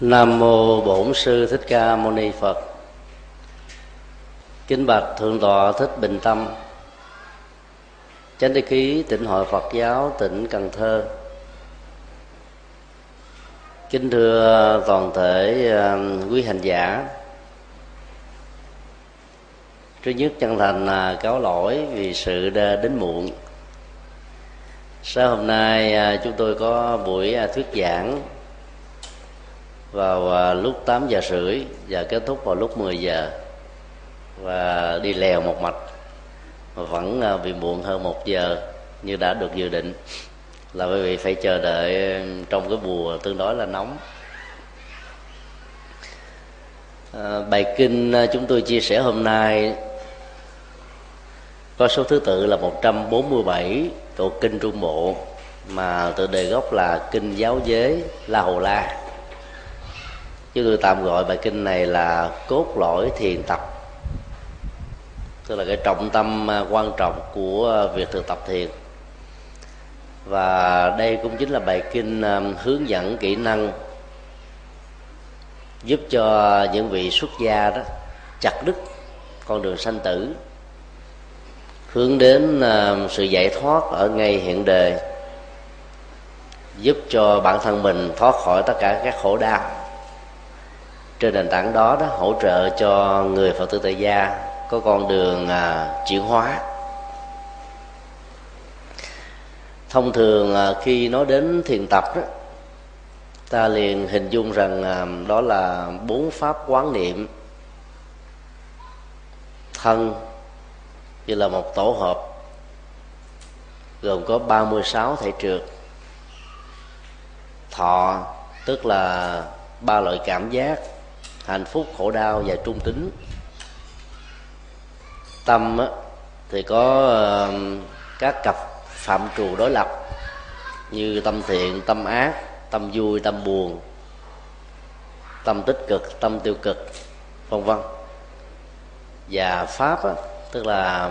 Nam mô Bổn sư Thích Ca Mâu Ni Phật. Kính bạch thượng tọa Thích Bình Tâm. Chánh đế ký tỉnh hội Phật giáo tỉnh Cần Thơ. Kính thưa toàn thể um, quý hành giả. Trước nhất, chân thành à, cáo lỗi vì sự đến muộn. Sáng hôm nay à, chúng tôi có buổi à, thuyết giảng vào à, lúc 8 giờ rưỡi và kết thúc vào lúc 10 giờ và đi lèo một mạch. Mà vẫn à, bị muộn hơn một giờ như đã được dự định. Là bởi vì phải chờ đợi trong cái mùa tương đối là nóng. À, bài kinh à, chúng tôi chia sẻ hôm nay có số thứ tự là 147 thuộc kinh Trung Bộ mà tự đề gốc là kinh giáo giới La Hồ La chứ tôi tạm gọi bài kinh này là cốt lõi thiền tập. Tức là cái trọng tâm à, quan trọng của à, việc thực tập thiền. Và đây cũng chính là bài kinh à, hướng dẫn kỹ năng giúp cho những vị xuất gia đó chặt đứt con đường sanh tử, hướng đến sự giải thoát ở ngay hiện đời giúp cho bản thân mình thoát khỏi tất cả các khổ đau trên nền tảng đó đó hỗ trợ cho người phật tử tại gia có con đường à, chuyển hóa. Thông thường à, khi nói đến thiền tập đó ta liền hình dung rằng à, đó là bốn pháp quán niệm. Thân như là một tổ hợp gồm có 36 thể trượt. Thọ tức là ba loại cảm giác hạnh phúc, khổ đau và trung tính. Tâm thì có các cặp phạm trù đối lập như tâm thiện, tâm ác, tâm vui, tâm buồn, tâm tích cực, tâm tiêu cực, vân vân. Và pháp tức là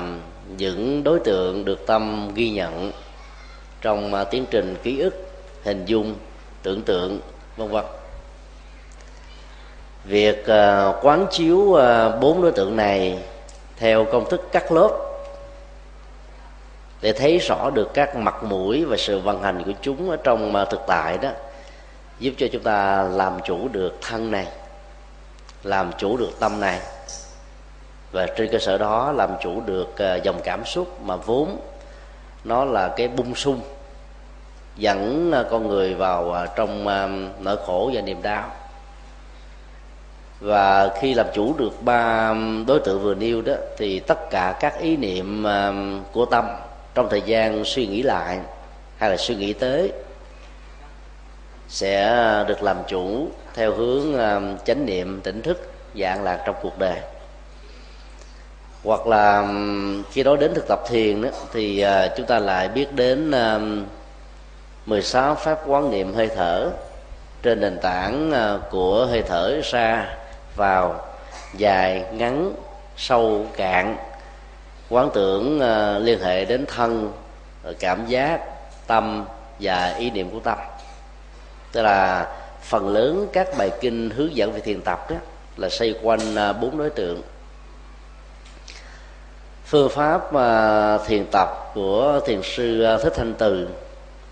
những đối tượng được tâm ghi nhận trong à, tiến trình ký ức, hình dung, tưởng tượng, vân vân việc uh, quán chiếu uh, bốn đối tượng này theo công thức cắt lớp để thấy rõ được các mặt mũi và sự vận hành của chúng ở trong uh, thực tại đó giúp cho chúng ta làm chủ được thân này làm chủ được tâm này. Và trên cơ sở đó làm chủ được uh, dòng cảm xúc mà vốn nó là cái bung sung dẫn uh, con người vào uh, trong uh, nỗi khổ và niềm đau và khi làm chủ được ba đối tượng vừa nêu đó thì tất cả các ý niệm à, của tâm trong thời gian suy nghĩ lại hay là suy nghĩ tới sẽ được làm chủ theo hướng à, chánh niệm tỉnh thức và an lạc trong cuộc đời. Hoặc là khi nói đến thực tập thiền đó, thì à, chúng ta lại biết đến 16 pháp quán niệm hơi thở trên nền tảng của hơi thở ra vào dài ngắn sâu cạn. Quán tưởng uh, liên hệ đến thân cảm giác tâm và ý niệm của tâm. Tức là phần lớn các bài kinh hướng dẫn về thiền tập đó là xoay quanh ờ, bốn đối tượng. Phương pháp uh, thiền tập của thiền sư thích thanh từ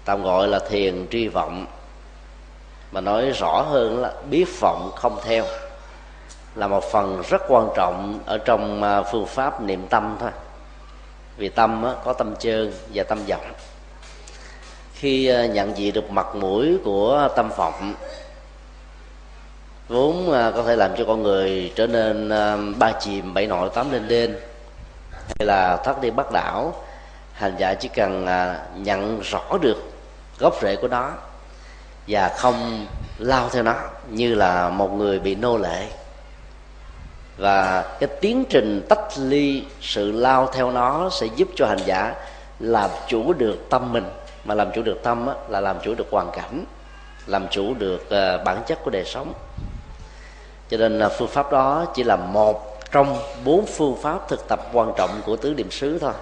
tạm gọi là thiền tri vọng. Mà nói rõ hơn là biết vọng không theo là một phần rất quan trọng ở trong à, phương pháp niệm tâm thôi. Vì tâm có tâm trơn và tâm vọng. Khi à, nhận diện được mặt mũi của tâm vọng, vốn à, có thể làm cho con người trở nên ba chìm, bảy nội tám lên lên, hay là thoát đi bắt đảo, hành giả chỉ cần nhận rõ được gốc rễ của nó và không lao theo nó như là một người bị nô lệ và cái tiến trình tách ly sự lao theo nó sẽ giúp cho hành giả làm chủ được tâm mình. Mà làm chủ được tâm á, là làm chủ được hoàn cảnh làm chủ được uh, bản chất của đời sống. Cho nên là phương pháp đó chỉ là một trong bốn phương pháp thực tập quan trọng của tứ niệm xứ thôi.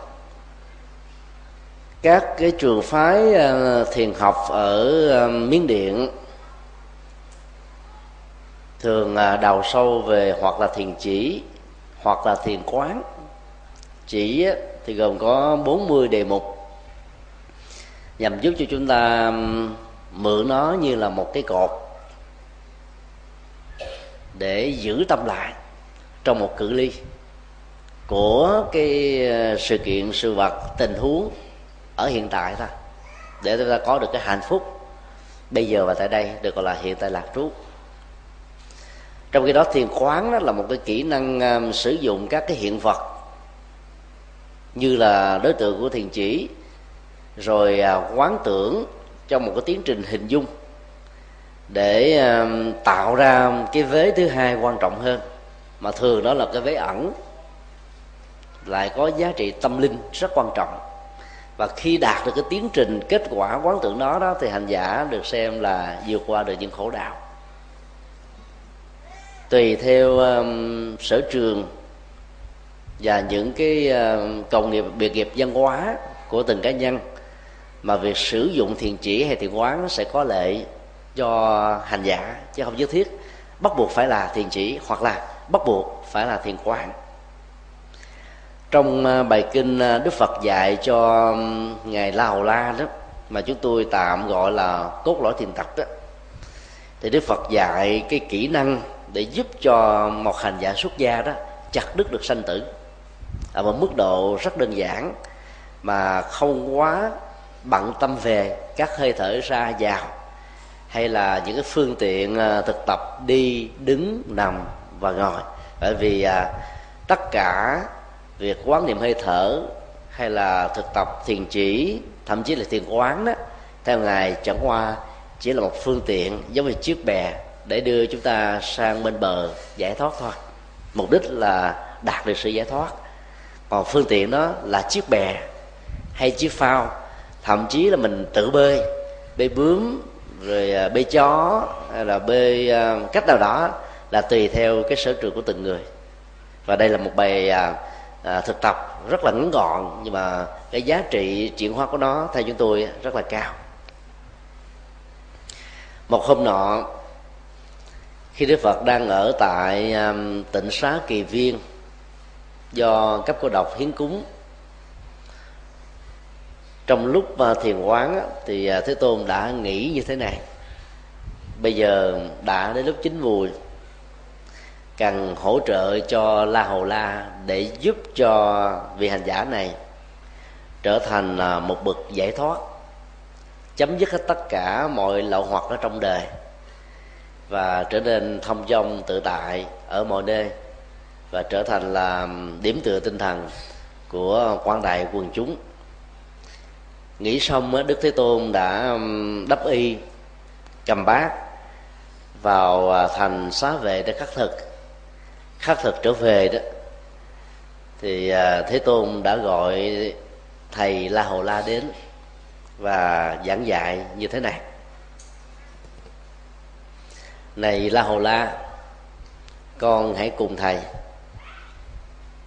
Các cái trường phái uh, thiền học ở uh, miến điện thường à, đào sâu về hoặc là thiền chỉ, hoặc là thiền quán. Chỉ thì gồm có 40 đề mục. Nhằm giúp cho chúng ta mượn nó như là một cái cột để giữ tâm lại trong một cự ly của cái à, sự kiện, sự vật, tình huống ở hiện tại thôi. Để chúng ta có được cái hạnh phúc bây giờ và tại đây, được gọi là hiện tại lạc trú trong khi đó thiền quán đó là một cái kỹ năng um, sử dụng các cái hiện vật như là đối tượng của thiền chỉ rồi uh, quán tưởng trong một cái tiến trình hình dung để um, tạo ra cái vế thứ hai quan trọng hơn. Mà thường đó là cái vế ẩn lại có giá trị tâm linh rất quan trọng. Và khi đạt được cái tiến trình kết quả quán tưởng đó đó thì hành giả được xem là vượt qua được những khổ đạo tùy theo um, sở trường và những cái um, uh, công nghiệp biệt nghiệp văn hóa của từng cá nhân. Mà việc sử dụng thiền chỉ hay thiền quán sẽ có lệ cho hành giả chứ không nhất thiết. Bắt buộc phải là thiền chỉ hoặc là bắt buộc phải là thiền quán. Trong uh, bài kinh uh, đức phật dạy cho um, ngài la hầu la đó mà chúng tôi tạm gọi là cốt lõi thiền tập đó thì đức phật dạy cái kỹ năng để giúp cho một hành giả xuất gia đó chặt đứt được sanh tử. Ở một mức độ rất đơn giản mà không quá bận tâm về các hơi thở ra vào hay là những cái phương tiện à, thực tập đi đứng nằm và ngồi. Bởi vì à, tất cả việc quán niệm hơi thở hay là thực tập thiền chỉ thậm chí là thiền quán đó theo ngài chẳng qua chỉ là một phương tiện giống như chiếc bè để đưa chúng ta sang bên bờ giải thoát thôi. Mục đích là đạt được sự giải thoát. Còn phương tiện đó là chiếc bè hay chiếc phao. Thậm chí là mình tự bơi bơi bướm rồi à, bê bơi chó hay là bơi à, cách nào đó là tùy theo cái sở trường của từng người. Và đây là một bài à, à, thực tập rất là ngắn gọn nhưng mà cái giá trị chuyển hóa của nó theo chúng tôi rất là cao. Một hôm nọ khi đức phật đang ở tại um, Tịnh tỉnh xá kỳ viên, do cấp cô độc hiến cúng. Trong lúc mà thiền quán thì uh, thế tôn đã nghĩ như thế này. Bây giờ đã đến lúc chín mùi, cần hỗ trợ cho la hầu la để giúp cho vị hành giả này trở thành uh, một bậc giải thoát, chấm dứt hết tất cả mọi lậu hoặc ở trong đời và trở nên thông dong, tự tại ở mọi nơi và trở thành là điểm tựa tinh thần của quan đại quần chúng. Nghĩ xong đức thế tôn đã đắp y, cầm bát vào à, thành xá vệ để khắc thực. Khắc thực trở về đó. Thì à, thế tôn đã gọi thầy la hồ la đến và giảng dạy như thế này này la hầu la con hãy cùng thầy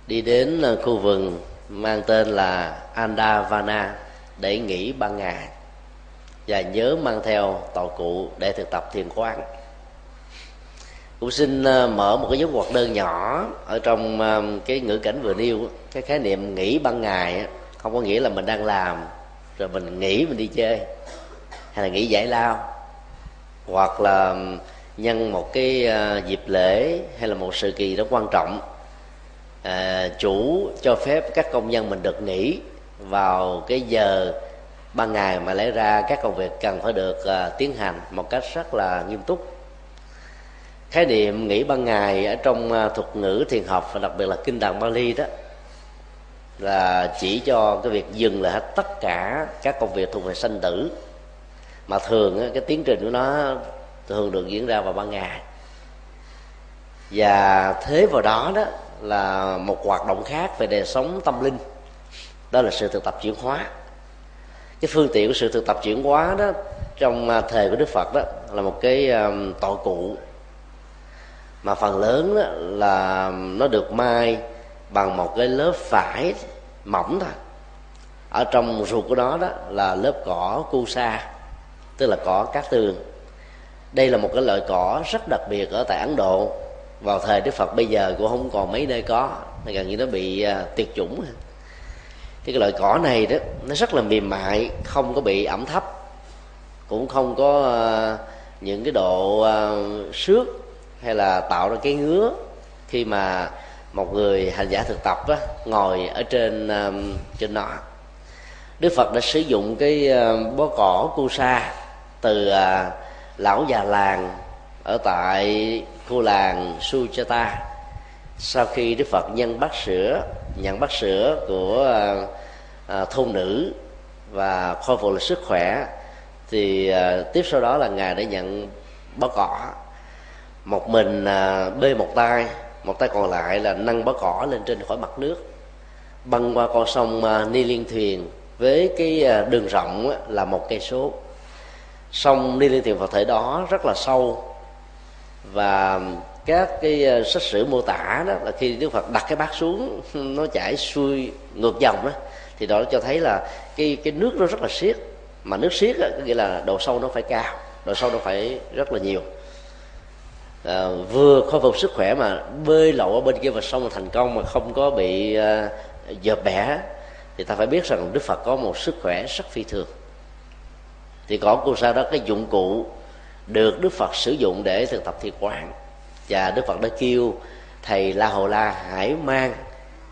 đi đến ờ, khu vườn mang tên là andavana để nghỉ ban ngày và nhớ mang theo tàu cụ để thực tập thiền quán cũng xin ờ, mở một cái dấu ngoặc đơn nhỏ ở trong ờ, cái ngữ cảnh vừa nêu, cái khái niệm nghỉ ban ngày không có nghĩa là mình đang làm, rồi mình nghỉ mình đi chơi, hay là nghỉ giải lao, hoặc là nhân một cái ờ, dịp lễ hay là một sự kỳ đó quan trọng. À, chủ cho phép các công nhân mình được nghỉ vào cái giờ ban ngày mà lẽ ra các công việc cần phải được à, tiến hành một cách rất là nghiêm túc. Khái niệm nghỉ ban ngày ở trong à, thuật ngữ thiền học và đặc biệt là kinh đàn Bali đó là chỉ cho cái việc dừng lại hết tất cả các công việc thuộc về sanh tử. Mà thường cái tiến trình của nó thường được diễn ra vào ban ngày. Và thế vào đó đó là một hoạt động khác về đời sống tâm linh đó là sự thực tập chuyển hóa. Cái phương tiện của sự thực tập chuyển hóa đó trong à, thời của đức phật đó là một cái um, tội cụ. Mà phần lớn đó là nó được mai bằng một cái lớp vải mỏng thôi. Ở trong ruột của nó đó là lớp cỏ cu sa tức là cỏ cát tường đây là một cái loại cỏ rất đặc biệt ở tại ấn độ. Vào thời đức phật bây giờ cũng không còn mấy nơi có gần như nó bị uh, tuyệt chủng. Thì cái loại cỏ này đó nó rất là mềm mại không có bị ẩm thấp cũng không có uh, những cái độ à, uh, xước hay là tạo ra cái ngứa. Khi mà một người hành giả thực tập á, ngồi ở trên uh, trên nó đức phật đã sử dụng cái uh, bó cỏ cu sa từ uh, lão già làng ở tại khu làng Sujata sau khi Đức Phật nhân bát sữa nhận bát sữa của à, à, thôn nữ và khôi phục lại sức khỏe thì à, tiếp sau đó là ngài đã nhận bó cỏ. Một mình à, bê một tay một tay còn lại là nâng bó cỏ lên trên khỏi mặt nước băng qua con sông à, ni liên thuyền với cái à, đường rộng á, là một cây số sông ni liên thiền phật thể đó rất là sâu. Và các cái ờ, sách sử mô tả đó là khi đức phật đặt cái bát xuống nó chảy xuôi ngược dòng đó thì đó cho thấy là cái cái nước nó rất là xiết. Mà nước xiết á, có nghĩa là độ sâu nó phải cao độ sâu nó phải rất là nhiều. À, vừa khôi phục sức khỏe mà bơi lội ở bên kia vào sông thành công mà không có bị à, dợp bẻ thì ta phải biết rằng đức phật có một sức khỏe rất phi thường thì có cô sao đó cái dụng cụ được đức phật sử dụng để thực tập thiền quán. Và đức phật đã kêu thầy la hồ la hãy mang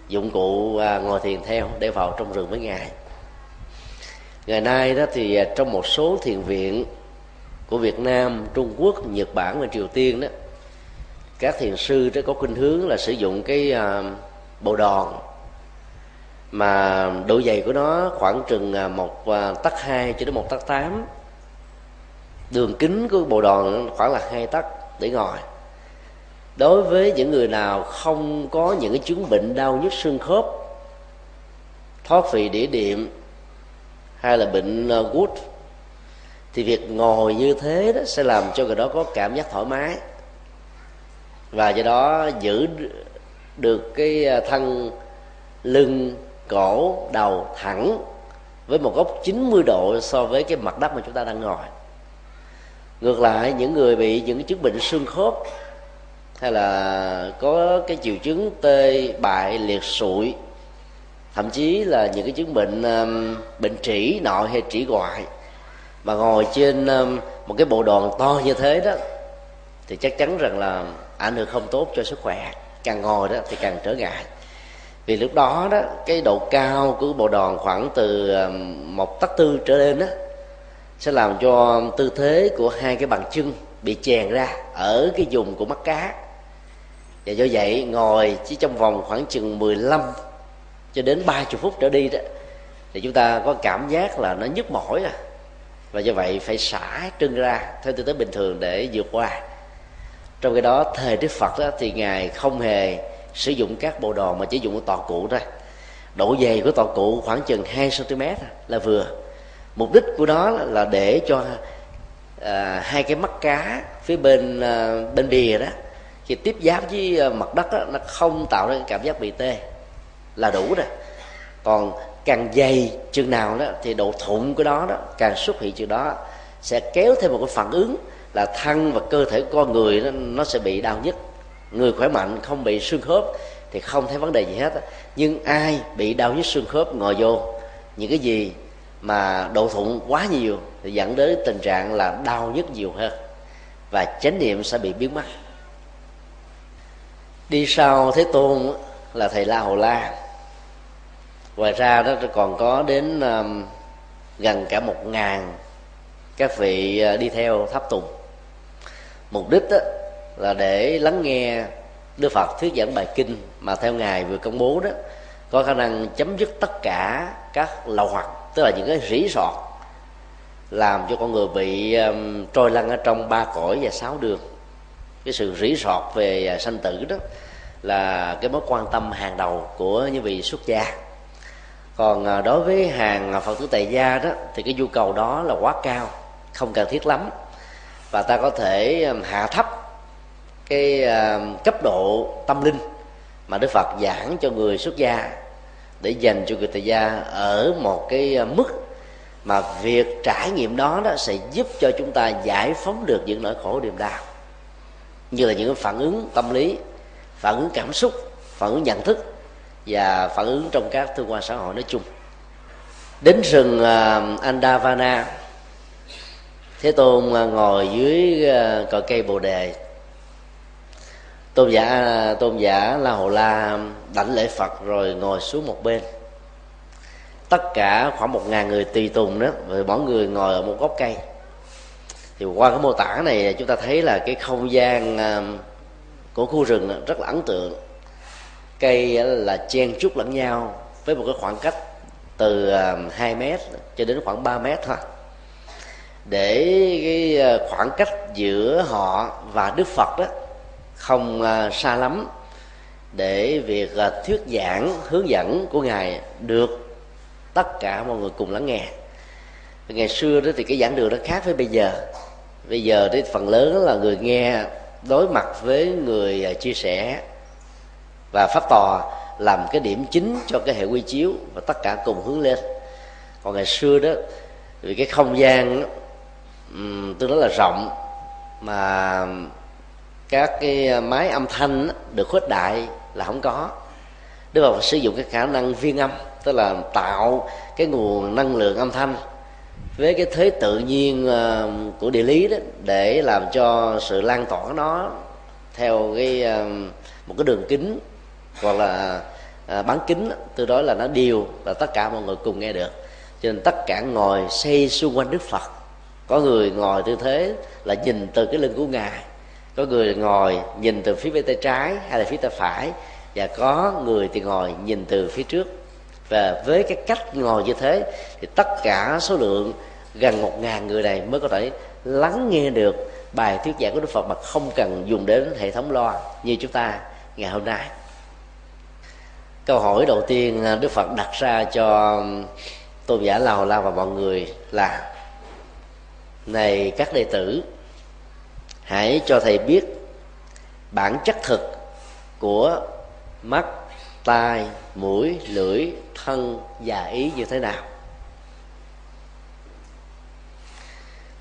dụng cụ à, ngồi thiền theo để vào trong rừng với ngài. Ngày nay đó thì à, trong một số thiền viện của việt nam trung quốc nhật bản và triều tiên đó các thiền sư đã có khuynh hướng là sử dụng cái à, bộ đòn mà độ dày của nó khoảng chừng à, một à, tấc hai cho đến một tấc tám. Đường kính của bộ đòn khoảng là hai tấc để ngồi. Đối với những người nào không có những cái chứng bệnh đau nhức xương khớp, thoát vị đĩa đệm hay là bệnh à, gút, thì việc ngồi như thế đó sẽ làm cho người đó có cảm giác thoải mái. Và do đó giữ được cái thân lưng cổ đầu thẳng với một góc 90 độ so với cái mặt đất mà chúng ta đang ngồi. Ngược lại những người bị những chứng bệnh xương khớp hay là có cái triệu chứng tê bại liệt sụi thậm chí là những cái chứng bệnh um, bệnh trĩ nội hay trĩ ngoại mà ngồi trên um, một cái bộ đòn to như thế đó thì chắc chắn rằng là ảnh hưởng không tốt cho sức khỏe. Càng ngồi đó thì càng trở ngại vì lúc đó đó cái độ cao của bộ đòn khoảng từ um, một tấc tư trở lên đó sẽ làm cho tư thế của hai cái bàn chân bị chèn ra ở cái vùng của mắt cá. Và do vậy ngồi chỉ trong vòng khoảng chừng 15 cho đến 30 phút trở đi đó thì chúng ta có cảm giác là nó nhức mỏi à. Và do vậy phải xả trưng ra theo tư thế bình thường để vượt qua. Trong cái đó thời đức phật đó, thì ngài không hề sử dụng các bộ đồ mà chỉ dùng tọa cụ thôi. Độ dày của tọa cụ khoảng chừng 2 cm là vừa. Mục đích của nó là để cho à, hai cái mắt cá phía bên à, bên bìa đó khi tiếp giáp với à, mặt đất đó, nó không tạo ra cảm giác bị tê. Là đủ rồi. Còn càng dày chừng nào đó thì độ thụng của đó đó càng xuất hiện chừng đó sẽ kéo thêm một cái phản ứng là thân và cơ thể con người nó, nó sẽ bị đau nhất người khỏe mạnh không bị xương khớp thì không thấy vấn đề gì hết nhưng ai bị đau nhức xương khớp ngồi vô, những cái gì mà độ thụng quá nhiều thì dẫn đến tình trạng là đau nhức nhiều hơn và chánh niệm sẽ bị biến mất. Đi sau thế tôn là thầy la hồ la. Ngoài ra đó còn có đến um, gần cả một ngàn các vị à, đi theo tháp tùng. Mục đích đó là để lắng nghe đức phật thuyết giảng bài kinh mà theo ngài vừa công bố đó có khả năng chấm dứt tất cả các lậu hoặc tức là những cái rỉ sọt làm cho con người bị um, trôi lăn ở trong ba cõi và sáu đường. Cái sự rỉ sọt về à, sanh tử đó là cái mối quan tâm hàng đầu của những vị xuất gia. Còn uh, đối với hàng phật tử tại gia đó thì cái nhu cầu đó là quá cao không cần thiết lắm. Và ta có thể um, hạ thấp cái ờ, cấp độ tâm linh mà đức phật giảng cho người xuất gia để dành cho người tại gia ở một cái ờ, mức mà việc trải nghiệm đó đó sẽ giúp cho chúng ta giải phóng được những nỗi khổ niềm đau, như là những phản ứng tâm lý, phản ứng cảm xúc, phản ứng nhận thức và phản ứng trong các thương quan xã hội nói chung. Đến rừng ờ, Andavana, thế tôn ngồi dưới cội cây bồ đề tôn giả tôn giả la hồ la đảnh lễ phật rồi ngồi xuống một bên. Tất cả khoảng một ngàn người tùy tùng đó, rồi mỗi người ngồi ở một gốc cây. Thì qua cái mô tả này, chúng ta thấy là cái không gian um, của khu rừng rất là ấn tượng. Cây là chen chúc lẫn nhau với một cái khoảng cách từ um, 2 mét cho đến khoảng 3 mét thôi. Để cái uh, khoảng cách giữa họ và đức phật đó không à, xa lắm để việc à, thuyết giảng hướng dẫn của ngài được tất cả mọi người cùng lắng nghe. Ngày xưa đó thì cái giảng đường nó khác với bây giờ. Bây giờ thì phần lớn là người nghe đối mặt với người à, chia sẻ và pháp tòa làm cái điểm chính cho cái hệ quy chiếu và tất cả cùng hướng lên. Còn ngày xưa đó vì cái không gian um, tương đối là rộng mà các cái ờ, máy âm thanh được khuếch đại là không có. Đức phật sử dụng cái khả năng viên âm, tức là tạo cái nguồn năng lượng âm thanh với cái thế tự nhiên ờ, của địa lý đó để làm cho sự lan tỏa nó theo cái ờ, một cái đường kính hoặc là bán kính từ đó là nó đều và tất cả mọi người cùng nghe được. Cho nên tất cả ngồi xây xung quanh đức phật, có người ngồi tư thế là nhìn từ cái lưng của ngài có người ngồi nhìn từ phía bên tay trái hay là phía tay phải, và có người thì ngồi nhìn từ phía trước. Và với cái cách ngồi như thế, thì tất cả số lượng gần một ngàn người này mới có thể lắng nghe được bài thuyết giảng của Đức Phật mà không cần dùng đến hệ thống loa như chúng ta ngày hôm nay. Câu hỏi đầu tiên Đức Phật đặt ra cho tôn giả Lào La và mọi người là, này các đệ tử hãy cho thầy biết bản chất thực của mắt, tai, mũi, lưỡi, thân và ý như thế nào.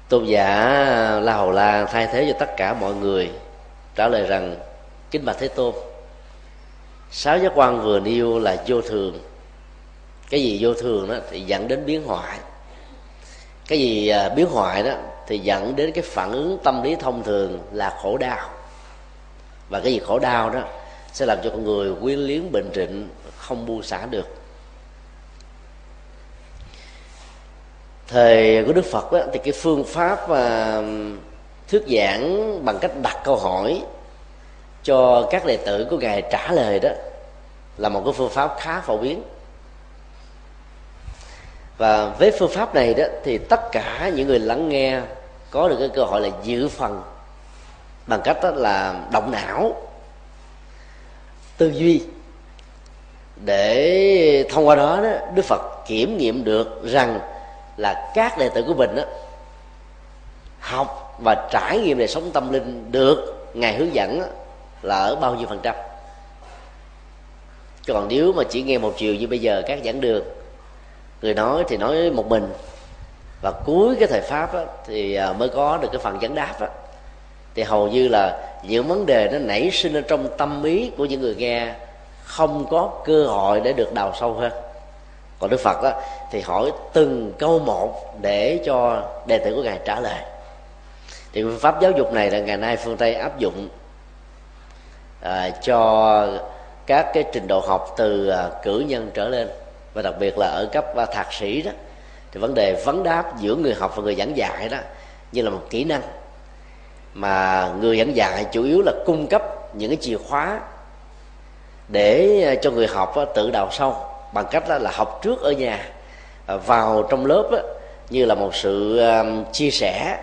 Tôn giả la hầu la thay thế cho tất cả mọi người, trả lời rằng, kính bạch thế tôn, sáu giác quan vừa nêu là vô thường. Cái gì vô thường đó thì dẫn đến biến hoại. Cái gì à, biến hoại đó thì dẫn đến cái phản ứng tâm lý thông thường là khổ đau. Và cái gì khổ đau đó sẽ làm cho con người quyến liếng bệnh trịnh không buông xả được. Thời của đức phật đó, thì cái phương pháp mà thuyết giảng bằng cách đặt câu hỏi cho các đệ tử của ngài trả lời đó là một cái phương pháp khá phổ biến và với phương pháp này đó thì tất cả những người lắng nghe có được cái cơ hội là dự phần bằng cách đó là động não tư duy để thông qua đó, đó đức phật kiểm nghiệm được rằng là các đệ tử của mình đó, học và trải nghiệm đời sống tâm linh được ngài hướng dẫn đó, là ở bao nhiêu phần trăm. Còn nếu mà chỉ nghe một chiều như bây giờ các giảng đường người nói thì nói một mình. Và cuối cái thời pháp á, thì à, mới có được cái phần vấn đáp á. thì hầu như là những vấn đề nó nảy sinh ở trong tâm ý của những người nghe không có cơ hội để được đào sâu hơn. Còn đức phật á, thì hỏi từng câu một để cho đệ tử của ngài trả lời. Thì phương pháp giáo dục này là ngày nay phương tây áp dụng à, cho các cái trình độ học từ à, cử nhân trở lên và đặc biệt là ở cấp à, thạc sĩ đó, thì vấn đề vấn đáp giữa người học và người giảng dạy đó như là một kỹ năng. Mà người giảng dạy chủ yếu là cung cấp những cái chìa khóa để à, cho người học à, tự đào sâu bằng cách là học trước ở nhà vào trong lớp như là một sự chia sẻ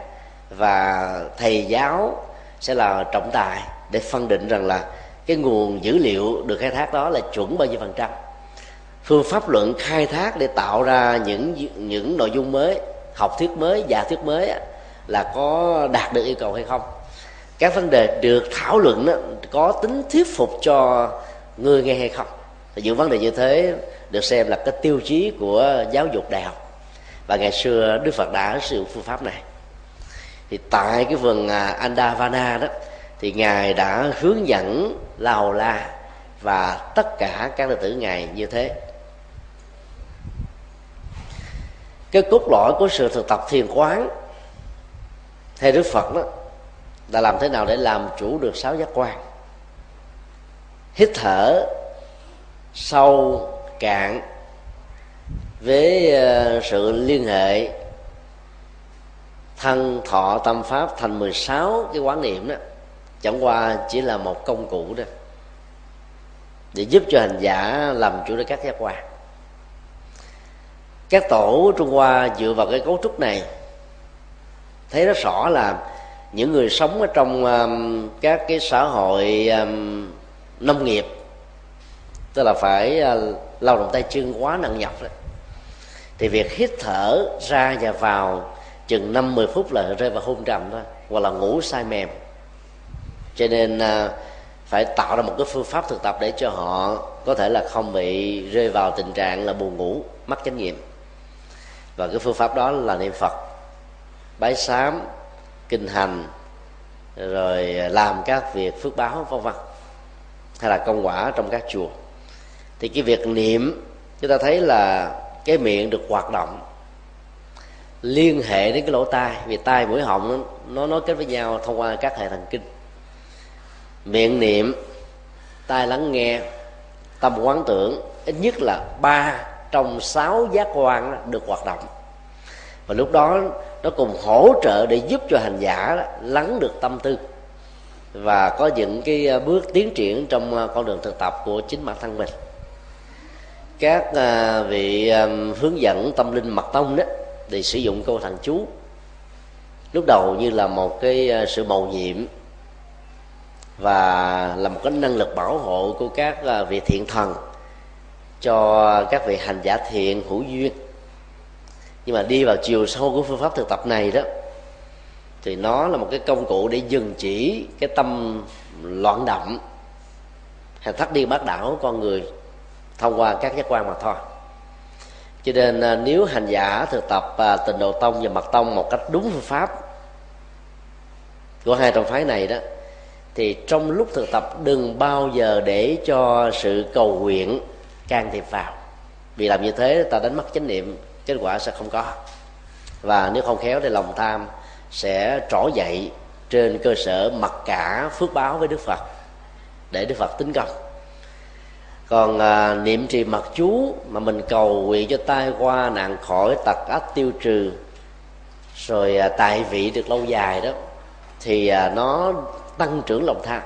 và thầy giáo sẽ là trọng tài để phân định rằng là cái nguồn dữ liệu được khai thác đó là chuẩn bao nhiêu phần trăm phương pháp luận khai thác để tạo ra những những nội dung mới học thuyết mới giả thuyết mới là có đạt được yêu cầu hay không? Các vấn đề được thảo luận đó, có tính thuyết phục cho người nghe hay không? Thì những vấn đề như thế được xem là cái tiêu chí của giáo dục đại học. Và ngày xưa đức phật đã sử dụng phương pháp này. Thì tại cái vườn à, andavana đó thì ngài đã hướng dẫn lào la và tất cả các đệ tử ngài như thế. Cái cốt lõi của sự thực tập thiền quán theo đức phật đó, là làm thế nào để làm chủ được sáu giác quan. Hít thở sâu, cạn với ờ, sự liên hệ thân, thọ, tâm pháp thành 16 cái quán niệm đó, chẳng qua chỉ là một công cụ đó để giúp cho hành giả làm chủ được các giác quan các tổ trung hoa dựa vào cái cấu trúc này. Thấy rất rõ là những người sống ở trong um, các cái xã hội um, nông nghiệp tức là phải uh, lao động tay chân quá nặng nhọc đấy thì việc hít thở ra và vào chừng năm mười phút là rơi vào hôn trầm thôi hoặc là ngủ sai mềm. Cho nên uh, phải tạo ra một cái phương pháp thực tập để cho họ có thể là không bị rơi vào tình trạng là buồn ngủ mất chánh niệm và cái phương pháp đó là niệm phật. Bái sám, kinh hành, rồi làm các việc phước báo, vân vân. Hay là công quả trong các chùa. Thì cái việc niệm, chúng ta thấy là cái miệng được hoạt động, liên hệ đến cái lỗ tai. Vì tai mũi họng, nó nó kết với nhau thông qua các hệ thần kinh. Miệng niệm, tai lắng nghe, tâm quán tưởng, ít nhất là ba trong sáu giác quan được hoạt động. Và lúc đó, nó cùng hỗ trợ để giúp cho hành giả lắng được tâm tư và có những cái ờ, bước tiến triển trong ờ, con đường thực tập của chính bản thân mình. Các ờ, vị hướng dẫn tâm linh mật tông đó thì sử dụng câu thần chú. Lúc đầu như là một cái sự mầu nhiệm và là một cái năng lực bảo hộ của các vị thiện thần cho các vị hành giả thiện hữu duyên. Nhưng mà đi vào chiều sâu của phương pháp thực tập này đó, thì nó là một cái công cụ để dừng chỉ cái tâm loạn động hay thắt đi bát đảo con người thông qua các giác quan mà thôi. Cho nên à, nếu hành giả thực tập à, tình độ tông và mật tông một cách đúng phương pháp của hai trong phái này đó, thì trong lúc thực tập đừng bao giờ để cho sự cầu nguyện can thiệp vào. Vì làm như thế ta đánh mất chánh niệm kết quả sẽ không có. Và nếu không khéo thì lòng tham sẽ trỗi dậy trên cơ sở mặc cả phước báo với đức phật để đức phật tính công. Còn à, niệm trì mật chú mà mình cầu nguyện cho tai qua nạn khỏi tật ách tiêu trừ rồi à, tại vị được lâu dài đó thì à, nó tăng trưởng lòng tham.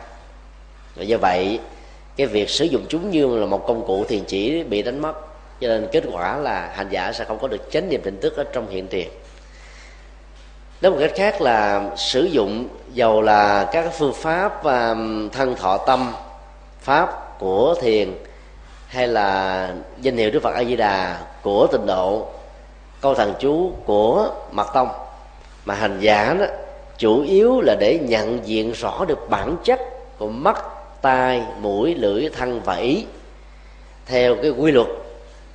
Và do vậy cái việc sử dụng chúng như là một công cụ thiền chỉ bị đánh mất. Cho nên kết quả là hành giả sẽ không có được chánh niệm tỉnh thức ở trong hiện tiền. Nói một cách khác là sử dụng dầu là các phương pháp thân thọ tâm, pháp của thiền hay là danh hiệu đức phật a di đà của tịnh độ, câu thần chú của mật tông. Mà hành giả đó, chủ yếu là để nhận diện rõ được bản chất của mắt tai mũi lưỡi thân và ý. Theo cái quy luật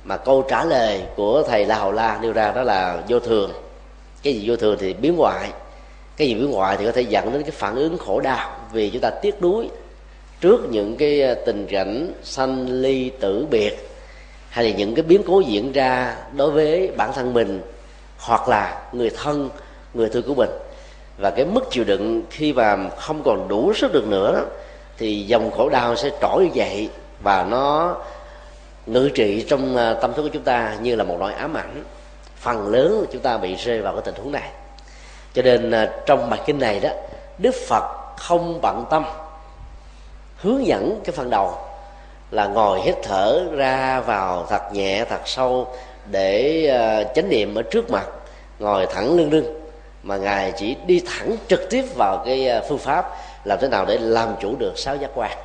mà câu trả lời của thầy la hầu la nêu ra đó là vô thường. Cái gì vô thường thì biến ngoại cái gì biến ngoại thì có thể dẫn đến cái phản ứng khổ đau vì chúng ta tiếc nuối trước những cái à, tình cảnh sanh ly tử biệt hay là những cái biến cố diễn ra đối với bản thân mình hoặc là người thân người thương của mình. Và cái mức chịu đựng khi mà không còn đủ sức được nữa đó, thì dòng khổ đau sẽ trỗi dậy và nó ngự trị trong à, tâm thức của chúng ta như là một loại ám ảnh. Phần lớn chúng ta bị rơi vào cái tình huống này. Cho nên à, trong bài kinh này đó, đức phật không bận tâm hướng dẫn cái phần đầu là ngồi hít thở ra vào thật nhẹ, thật sâu để à, chánh niệm ở trước mặt, ngồi thẳng lưng lưng. Mà ngài chỉ đi thẳng trực tiếp vào cái phương pháp làm thế nào để làm chủ được sáu giác quan?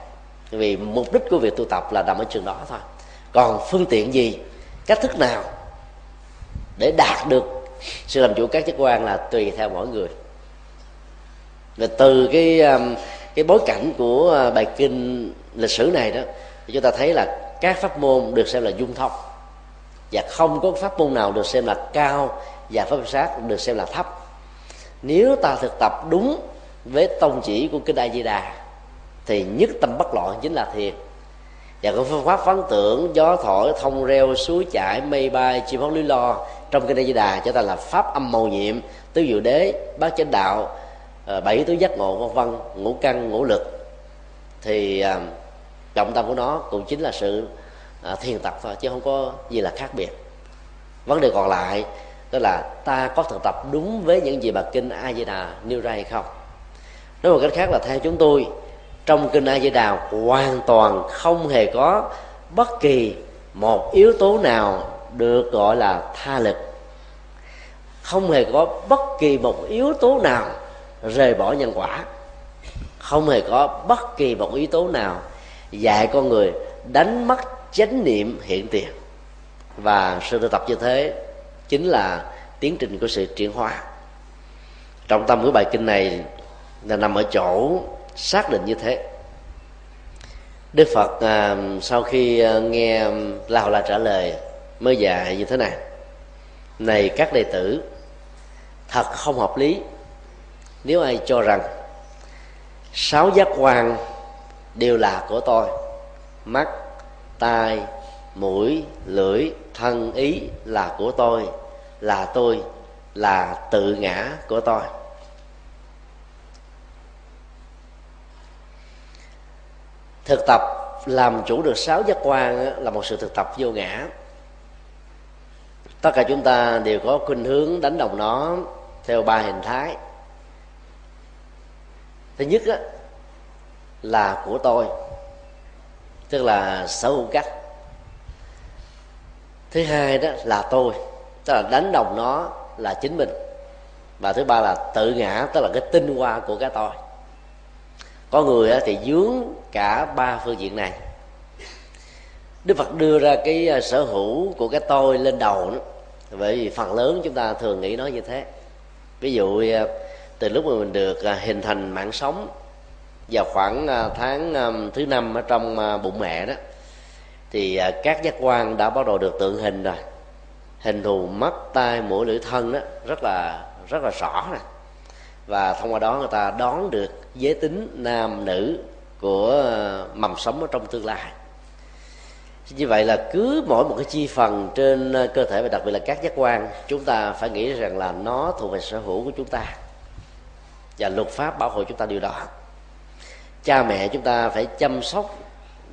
Vì mục đích của việc tu tập là nằm ở trường đó thôi. Còn phương tiện gì, cách thức nào để đạt được sự làm chủ các giác quan là tùy theo mỗi người? Và từ cái um, cái bối cảnh của ờ, bài kinh lịch sử này đó, thì chúng ta thấy là các pháp môn được xem là dung thông. Và không có pháp môn nào được xem là cao và pháp sát được xem là thấp. Nếu ta thực tập đúng với tông chỉ của kinh A Di Đà, thì nhất tâm bất loạn chính là thiền. Và cái phương pháp phán tưởng, gió thổi, thông reo, suối chảy, mây bay, chim hót lý lo trong kinh A Di Đà cho ta là pháp âm màu nhiệm, tứ diệu đế, bát chánh đạo ờ, bảy tứ giác ngộ, vân vân, ngũ căn, ngũ lực. Thì ờ, trọng tâm của nó cũng chính là sự ờ, thiền tập thôi, chứ không có gì là khác biệt. Vấn đề còn lại đó là ta có thực tập đúng với những gì mà kinh a di đà nêu ra hay không? Nói một cách khác là theo chúng tôi, trong kinh a di đà hoàn toàn không hề có bất kỳ một yếu tố nào được gọi là tha lực. Không hề có bất kỳ một yếu tố nào rời bỏ nhân quả. Không hề có bất kỳ một yếu tố nào dạy con người đánh mất chánh niệm hiện tiền. Và sự tu tập như thế chính là tiến trình của sự chuyển hóa. Trọng tâm của bài kinh này là nằm ở chỗ xác định như thế. Đức phật à, sau khi à, nghe la hầu la trả lời mới dạy như thế này này các đệ tử thật không hợp lý. Nếu ai cho rằng sáu giác quan đều là của tôi mắt tai mũi lưỡi thân ý là của tôi là tôi là tự ngã của tôi. Thực tập làm chủ được sáu giác quan là một sự thực tập vô ngã. Tất cả chúng ta đều có khuynh hướng đánh đồng nó theo ba hình thái. Thứ nhất là của tôi, tức là sở hữu cách thứ hai đó là tôi, tức là đánh đồng nó là chính mình. Và thứ ba là tự ngã, tức là cái tinh hoa của cái tôi. Có người thì dướng cả ba phương diện này. Đức phật đưa ra cái à, sở hữu của cái tôi lên đầu đó. Bởi vì phần lớn chúng ta thường nghĩ nó như thế. Ví dụ à, từ lúc mà mình được à, hình thành mạng sống vào khoảng tháng thứ năm ở trong bụng mẹ đó, thì các giác quan đã bắt đầu được tượng hình rồi. Hình thù, mắt, tai, mũi, lưỡi, thân đó, rất là rất là rõ nè. Và thông qua đó người ta đón được giới tính nam nữ của ờ, mầm sống ở trong tương lai. Như vậy là cứ mỗi một cái chi phần trên ờ, cơ thể và đặc biệt là các giác quan chúng ta phải nghĩ rằng là nó thuộc về sở hữu của chúng ta và luật pháp bảo hộ chúng ta điều đó. Cha mẹ chúng ta phải chăm sóc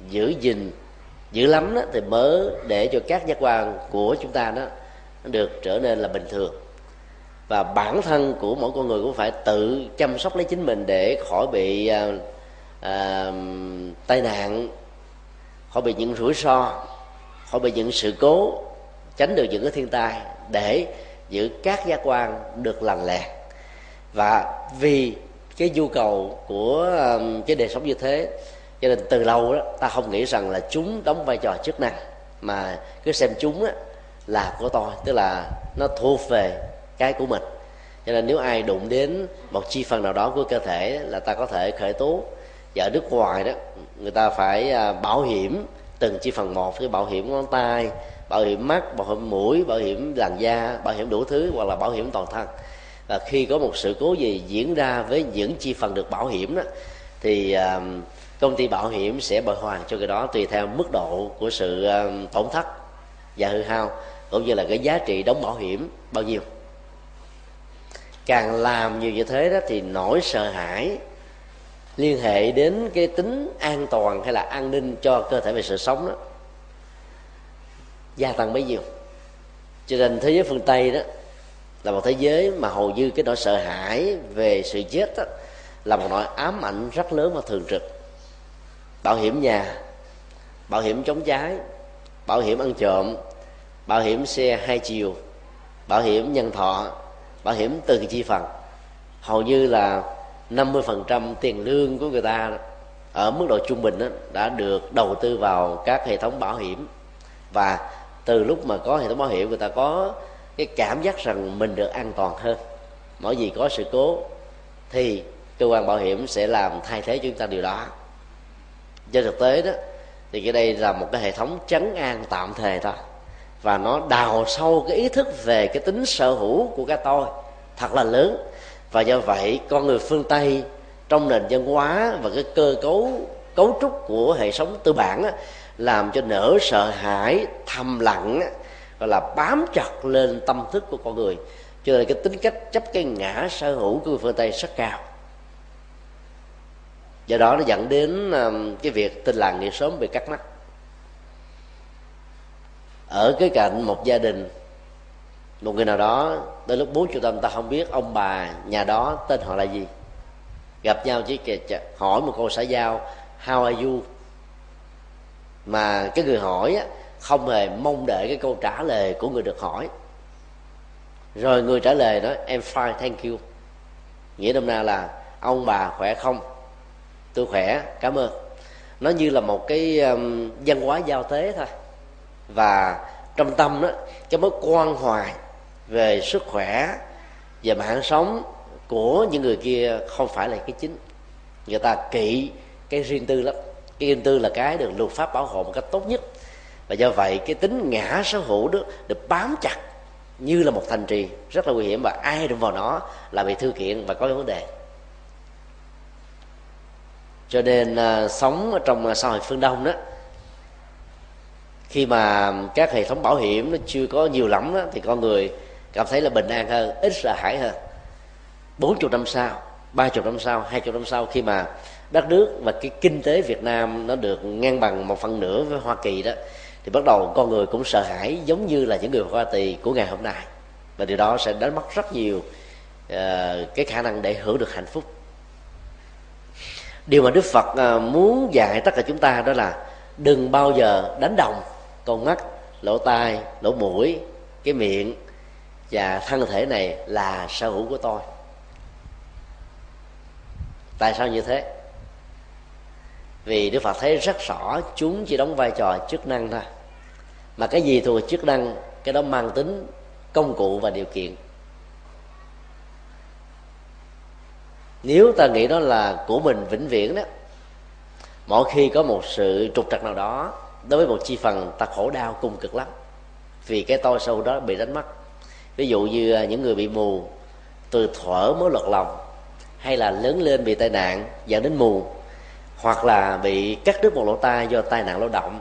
giữ gìn giữ lắm đó, thì mới để cho các giác quan của chúng ta đó được trở nên là bình thường. Và bản thân của mỗi con người cũng phải tự chăm sóc lấy chính mình để khỏi bị ờ, à, tai nạn khỏi bị những rủi ro khỏi bị những sự cố tránh được những cái thiên tai để giữ các giác quan được lành lẹ. Và vì cái nhu cầu của cái đời sống như thế cho nên từ lâu đó ta không nghĩ rằng là chúng đóng vai trò chức năng mà cứ xem chúng á, là của tôi tức là nó thuộc về cái của mình. Cho nên nếu ai đụng đến một chi phần nào đó của cơ thể là ta có thể khởi tố và ở nước ngoài đó, người ta phải à, bảo hiểm, từng chi phần một cái bảo hiểm ngón tay, bảo hiểm mắt, bảo hiểm mũi, bảo hiểm làn da, bảo hiểm đủ thứ, hoặc là bảo hiểm toàn thân. Và khi có một sự cố gì diễn ra với những chi phần được bảo hiểm đó, thì à, công ty bảo hiểm sẽ bồi hoàn cho cái đó tùy theo mức độ của sự à, tổn thất và hư hao, cũng như là cái giá trị đóng bảo hiểm bao nhiêu. Càng làm nhiều như thế đó thì nỗi sợ hãi liên hệ đến cái tính an toàn hay là an ninh cho cơ thể về sự sống đó. Gia tăng bấy nhiêu. Cho nên thế giới phương tây đó là một thế giới mà hầu như cái nỗi sợ hãi về sự chết đó, là một nỗi ám ảnh rất lớn và thường trực. Bảo hiểm nhà bảo hiểm chống cháy bảo hiểm ăn trộm bảo hiểm xe hai chiều bảo hiểm nhân thọ bảo hiểm từng chi phần. Hầu như là 50% tiền lương của người ta ở mức độ trung bình đó, đã được đầu tư vào các hệ thống bảo hiểm. Và từ lúc mà có hệ thống bảo hiểm người ta có cái cảm giác rằng mình được an toàn hơn. Mỗi gì có sự cố thì cơ quan bảo hiểm sẽ làm thay thế cho chúng ta điều đó. Trên thực tế đó thì cái đây là một cái hệ thống chấn an tạm thời thôi. Và nó đào sâu cái ý thức về cái tính sở hữu của cái tôi thật là lớn và do vậy con người phương tây trong nền văn hóa và cái cơ cấu cấu trúc của hệ sống tư bản á, làm cho nở sợ hãi thầm lặng á, gọi là bám chặt lên tâm thức của con người. Cho nên cái tính cách chấp cái ngã sở hữu của người phương tây rất cao. Do đó nó dẫn đến um, cái việc tin làng nghĩa sớm bị cắt mắt ở cái cạnh một gia đình một người nào đó tới lúc bốn triệu ta không biết ông bà nhà đó tên họ là gì. Gặp nhau chỉ hỏi một câu xã giao how are you? Mà cái người hỏi không hề mong đợi cái câu trả lời của người được hỏi. Rồi người trả lời đó em fine thank you. Nghĩa đông na là ông bà khỏe không? Tôi khỏe cảm ơn. Nó như là một cái um, văn hóa giao tế thôi. Và trong tâm đó cái mối quan hoài về sức khỏe về mạng sống của những người kia không phải là cái chính. Người ta kỵ cái riêng tư lắm. Cái riêng tư là cái được luật pháp bảo hộ một cách tốt nhất. Và do vậy cái tính ngã sở hữu đó được bám chặt như là một thành trì. Rất là nguy hiểm và ai đụng vào nó là bị thư kiện và có vấn đề. Cho nên à, sống ở trong xã hội phương đông đó khi mà các hệ thống bảo hiểm nó chưa có nhiều lắm đó, thì con người cảm thấy là bình an hơn ít sợ hãi hơn. Bốn chục năm sau ba chục năm sau hai chục năm sau khi mà đất nước và cái kinh tế Việt Nam nó được ngang bằng một phần nửa với Hoa Kỳ đó thì bắt đầu con người cũng sợ hãi giống như là những người Hoa Kỳ của ngày hôm nay. Và điều đó sẽ đánh mất rất nhiều uh, cái khả năng để hưởng được hạnh phúc. Điều mà Đức Phật uh, muốn dạy tất cả chúng ta đó là đừng bao giờ đánh đồng con mắt lỗ tai lỗ mũi cái miệng và thân thể này là sở hữu của tôi. Tại sao như thế? Vì đức phật thấy rất rõ chúng chỉ đóng vai trò chức năng thôi. Mà cái gì thuộc chức năng, cái đó mang tính công cụ và điều kiện. Nếu ta nghĩ đó là của mình vĩnh viễn đó, mỗi khi có một sự trục trặc nào đó, đối với một chi phần, ta khổ đau, cùng cực lắm. Vì cái tôi sâu đó bị đánh mất ví dụ như à, những người bị mù từ thuở mới lọt lòng hay là lớn lên bị tai nạn dẫn đến mù hoặc là bị cắt đứt một lỗ tai do tai nạn lao động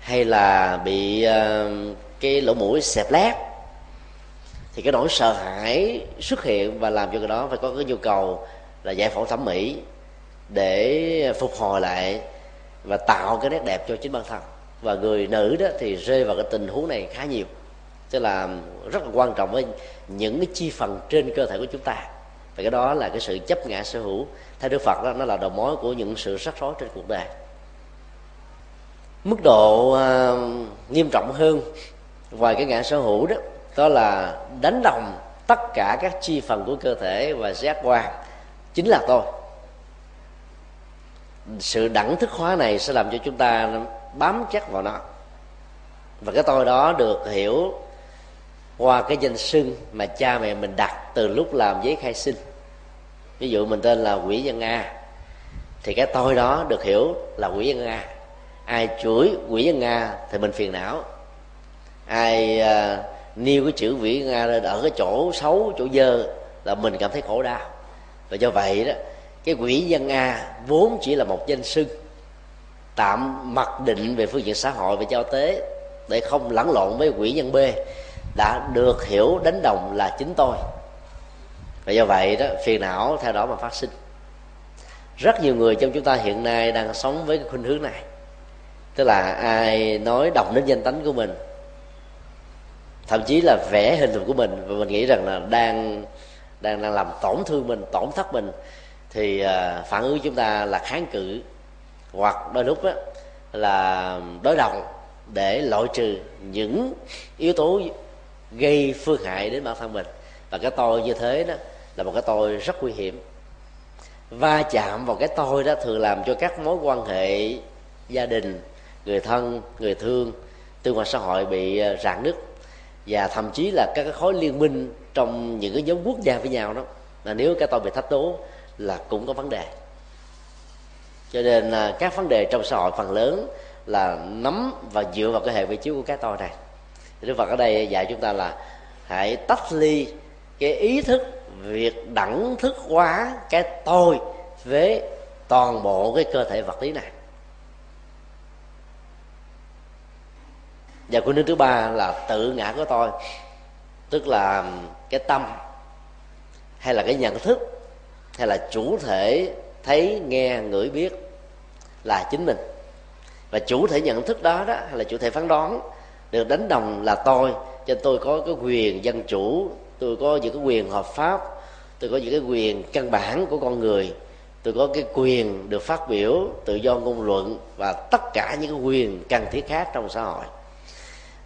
hay là bị uh, cái lỗ mũi xẹp lát, thì cái nỗi sợ hãi xuất hiện và làm cho người đó phải có cái nhu cầu là giải phẫu thẩm mỹ để phục hồi lại và tạo cái nét đẹp cho chính bản thân. Và người nữ đó thì rơi vào cái tình huống này khá nhiều tức là rất là quan trọng với những cái chi phần trên cơ thể của chúng ta. Và cái đó là cái sự chấp ngã sở hữu. Theo đức phật đó nó là đầu mối của những sự rắc rối trên cuộc đời. Mức độ uh, nghiêm trọng hơn ngoài cái ngã sở hữu đó đó là đánh đồng tất cả các chi phần của cơ thể và giác quan. Chính là tôi. Sự đẳng thức hóa này sẽ làm cho chúng ta bám chắc vào nó. Và cái tôi đó được hiểu qua cái danh xưng mà cha mẹ mình đặt từ lúc làm giấy khai sinh. Ví dụ mình tên là quỷ dân a thì cái tôi đó được hiểu là quỷ dân a. Ai chửi quỷ dân a thì mình phiền não. Ai uh, nêu cái chữ quỷ dân a lên ở cái chỗ xấu chỗ dơ là mình cảm thấy khổ đau. Và do vậy đó cái quỷ dân a vốn chỉ là một danh xưng tạm mặc định về phương diện xã hội và giao tế để không lẫn lộn với quỷ nhân b đã được hiểu đánh đồng là chính tôi. Và do vậy đó phiền não theo đó mà phát sinh. Rất nhiều người trong chúng ta hiện nay đang sống với cái khuynh hướng này. Tức là ai nói đồng đến danh tánh của mình thậm chí là vẽ hình thù của mình và mình nghĩ rằng là đang đang đang làm tổn thương mình tổn thất mình thì uh, phản ứng chúng ta là kháng cự. Hoặc đôi lúc đó là đối đầu để loại trừ những yếu tố gây phương hại đến bản thân mình. Và cái tôi như thế đó là một cái tôi rất nguy hiểm. Va chạm vào cái tôi đó thường làm cho các mối quan hệ gia đình, người thân, người thương, tương quan xã hội bị ờ, rạn nứt. Và thậm chí là các cái khối liên minh trong những cái nhóm quốc gia với nhau đó, là nếu cái tôi bị thách đố là cũng có vấn đề. Cho nên là các vấn đề trong xã hội phần lớn là nắm và dựa vào cái hệ vị trí của cái tôi này đức phật ở đây dạy chúng ta là hãy tách ly cái ý thức, việc đẳng thức hóa cái tôi với toàn bộ cái cơ thể vật lý này. Và quy nước thứ ba là tự ngã của tôi, tức là cái tâm, hay là cái nhận thức, hay là chủ thể thấy, nghe, ngửi, biết là chính mình. Và chủ thể nhận thức đó đó hay là chủ thể phán đoán được đánh đồng là tôi, cho tôi có cái quyền dân chủ, tôi có những cái quyền hợp pháp, tôi có những cái quyền căn bản của con người, tôi có cái quyền được phát biểu tự do ngôn luận và tất cả những cái quyền cần thiết khác trong xã hội.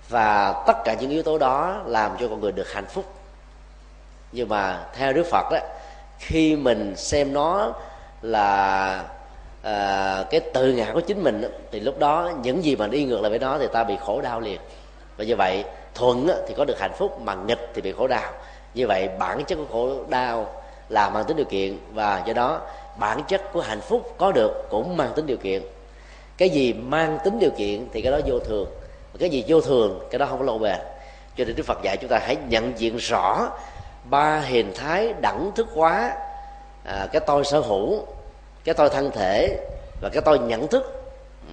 Và tất cả những yếu tố đó làm cho con người được hạnh phúc. Nhưng mà theo đức phật đó khi mình xem nó là à, cái tự ngã của chính mình thì lúc đó những gì mà đi ngược lại với nó thì ta bị khổ đau liền. Và như vậy thuận thì có được hạnh phúc mà nghịch thì bị khổ đau. Như vậy bản chất của khổ đau là mang tính điều kiện và do đó bản chất của hạnh phúc có được cũng mang tính điều kiện. Cái gì mang tính điều kiện thì cái đó vô thường cái gì vô thường cái đó không có lâu bền cho nên đức phật dạy chúng ta hãy nhận diện rõ ba hình thái đẳng thức hóa à, cái tôi sở hữu cái tôi thân thể và cái tôi nhận thức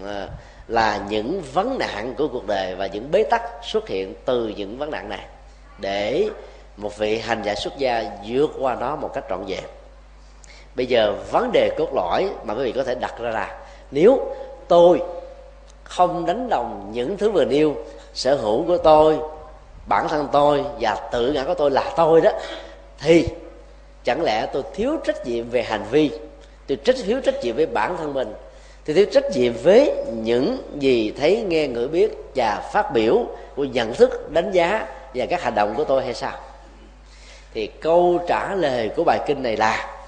à, là những vấn nạn của cuộc đời và những bế tắc xuất hiện từ những vấn nạn này để một vị hành giả xuất gia vượt qua nó một cách trọn vẹn. Bây giờ vấn đề cốt lõi mà quý vị có thể đặt ra là nếu tôi không đánh đồng những thứ vừa nêu, sở hữu của tôi, bản thân tôi và tự ngã của tôi là tôi đó, thì chẳng lẽ tôi thiếu trách nhiệm về hành vi tôi trách, thiếu trách nhiệm với bản thân mình. Tôi thiếu trách nhiệm với những gì thấy, nghe, ngửi, biết và phát biểu của nhận thức, đánh giá và các hành động của tôi hay sao. Thì câu trả lời của bài kinh này là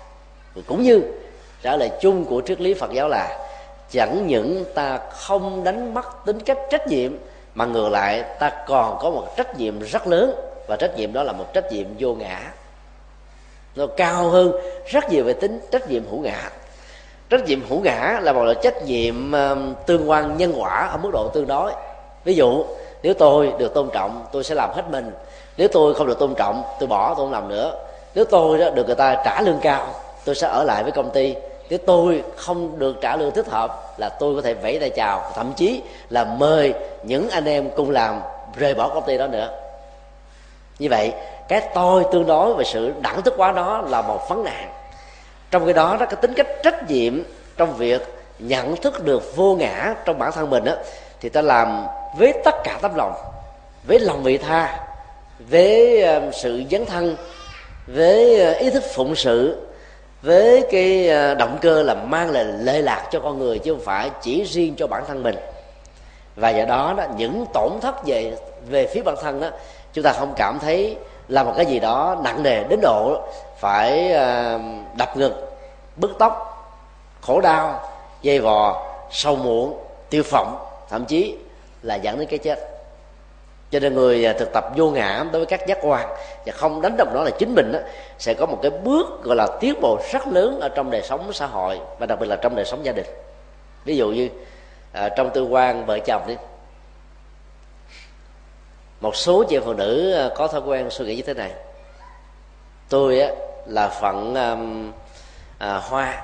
cũng như trả lời chung của triết lý phật giáo là, chẳng những ta không đánh mất tính cách trách nhiệm, mà ngược lại ta còn có một trách nhiệm rất lớn, và trách nhiệm đó là một trách nhiệm vô ngã nó cao hơn. Rất nhiều về tính, trách nhiệm hữu ngã. Trách nhiệm hữu ngã là một loại trách nhiệm um, tương quan nhân quả ở mức độ tương đối. Ví dụ, nếu tôi được tôn trọng, tôi sẽ làm hết mình. Nếu tôi không được tôn trọng, tôi bỏ, tôi không làm nữa. Nếu tôi đó được người ta trả lương cao, tôi sẽ ở lại với công ty. Nếu tôi không được trả lương thích hợp, là tôi có thể vẫy tay chào. Thậm chí là mời những anh em cùng làm rời bỏ công ty đó nữa. Như vậy cái tôi tương đối về sự đẳng thức quá đó là một vấn nạn. Trong cái đó đó cái tính cách trách nhiệm trong việc nhận thức được vô ngã trong bản thân mình đó, thì ta làm với tất cả tấm lòng với lòng vị tha với ờ, sự dấn thân với ờ, ý thức phụng sự với cái ờ, động cơ là mang lại lệ lạc cho con người chứ không phải chỉ riêng cho bản thân mình. Và do đó đó những tổn thất về về phía bản thân đó chúng ta không cảm thấy là một cái gì đó nặng nề đến độ phải ờ, đập ngực bứt tóc khổ đau dây vò sâu muộn tiêu phộng thậm chí là dẫn đến cái chết. Cho nên người ờ, thực tập vô ngã đối với các giác quan và không đánh đồng đó là chính mình đó, sẽ có một cái bước gọi là tiến bộ rất lớn ở trong đời sống xã hội và đặc biệt là trong đời sống gia đình. Ví dụ như à, trong tư quan vợ chồng đi một số chị phụ nữ à, có thói quen suy nghĩ như thế này. Tôi á, là phận um, à, hoa.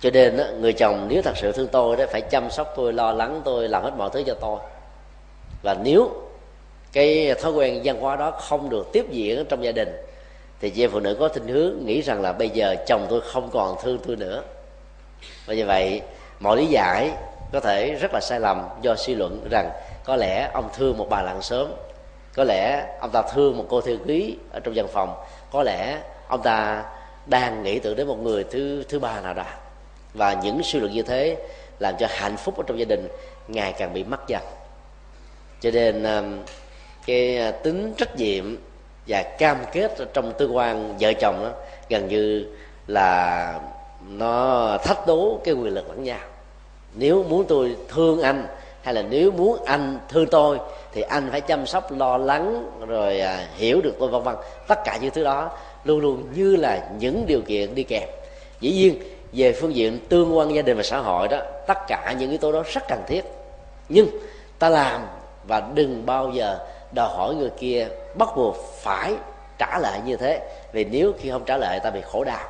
Cho nên á, người chồng nếu thật sự thương tôi đó phải chăm sóc tôi lo lắng tôi làm hết mọi thứ cho tôi. Và nếu cái thói quen văn hóa đó không được tiếp diễn trong gia đình thì chị em phụ nữ có tình hướng nghĩ rằng là bây giờ chồng tôi không còn thương tôi nữa. Và như vậy mọi lý giải có thể rất là sai lầm do suy luận rằng có lẽ ông thương một bà làng sớm. Có lẽ ông ta thương một cô thư ký ở trong văn phòng. Có lẽ ông ta đang nghĩ tưởng đến một người thứ thứ ba nào đó. Và những suy luận như thế làm cho hạnh phúc ở trong gia đình ngày càng bị mất dần. Cho nên um, cái à, tính trách nhiệm và cam kết trong tương quan vợ chồng đó gần như là nó thách đố cái quyền lực lẫn nhau. Nếu muốn tôi thương anh hay là nếu muốn anh thương tôi thì anh phải chăm sóc lo lắng rồi à, hiểu được tôi vân vân. Tất cả những thứ đó luôn luôn như là những điều kiện đi kèm. Dĩ nhiên về phương diện tương quan gia đình và xã hội đó tất cả những yếu tố đó rất cần thiết. Nhưng ta làm và đừng bao giờ đòi hỏi người kia bắt buộc phải trả lại như thế vì nếu khi không trả lại ta bị khổ đau.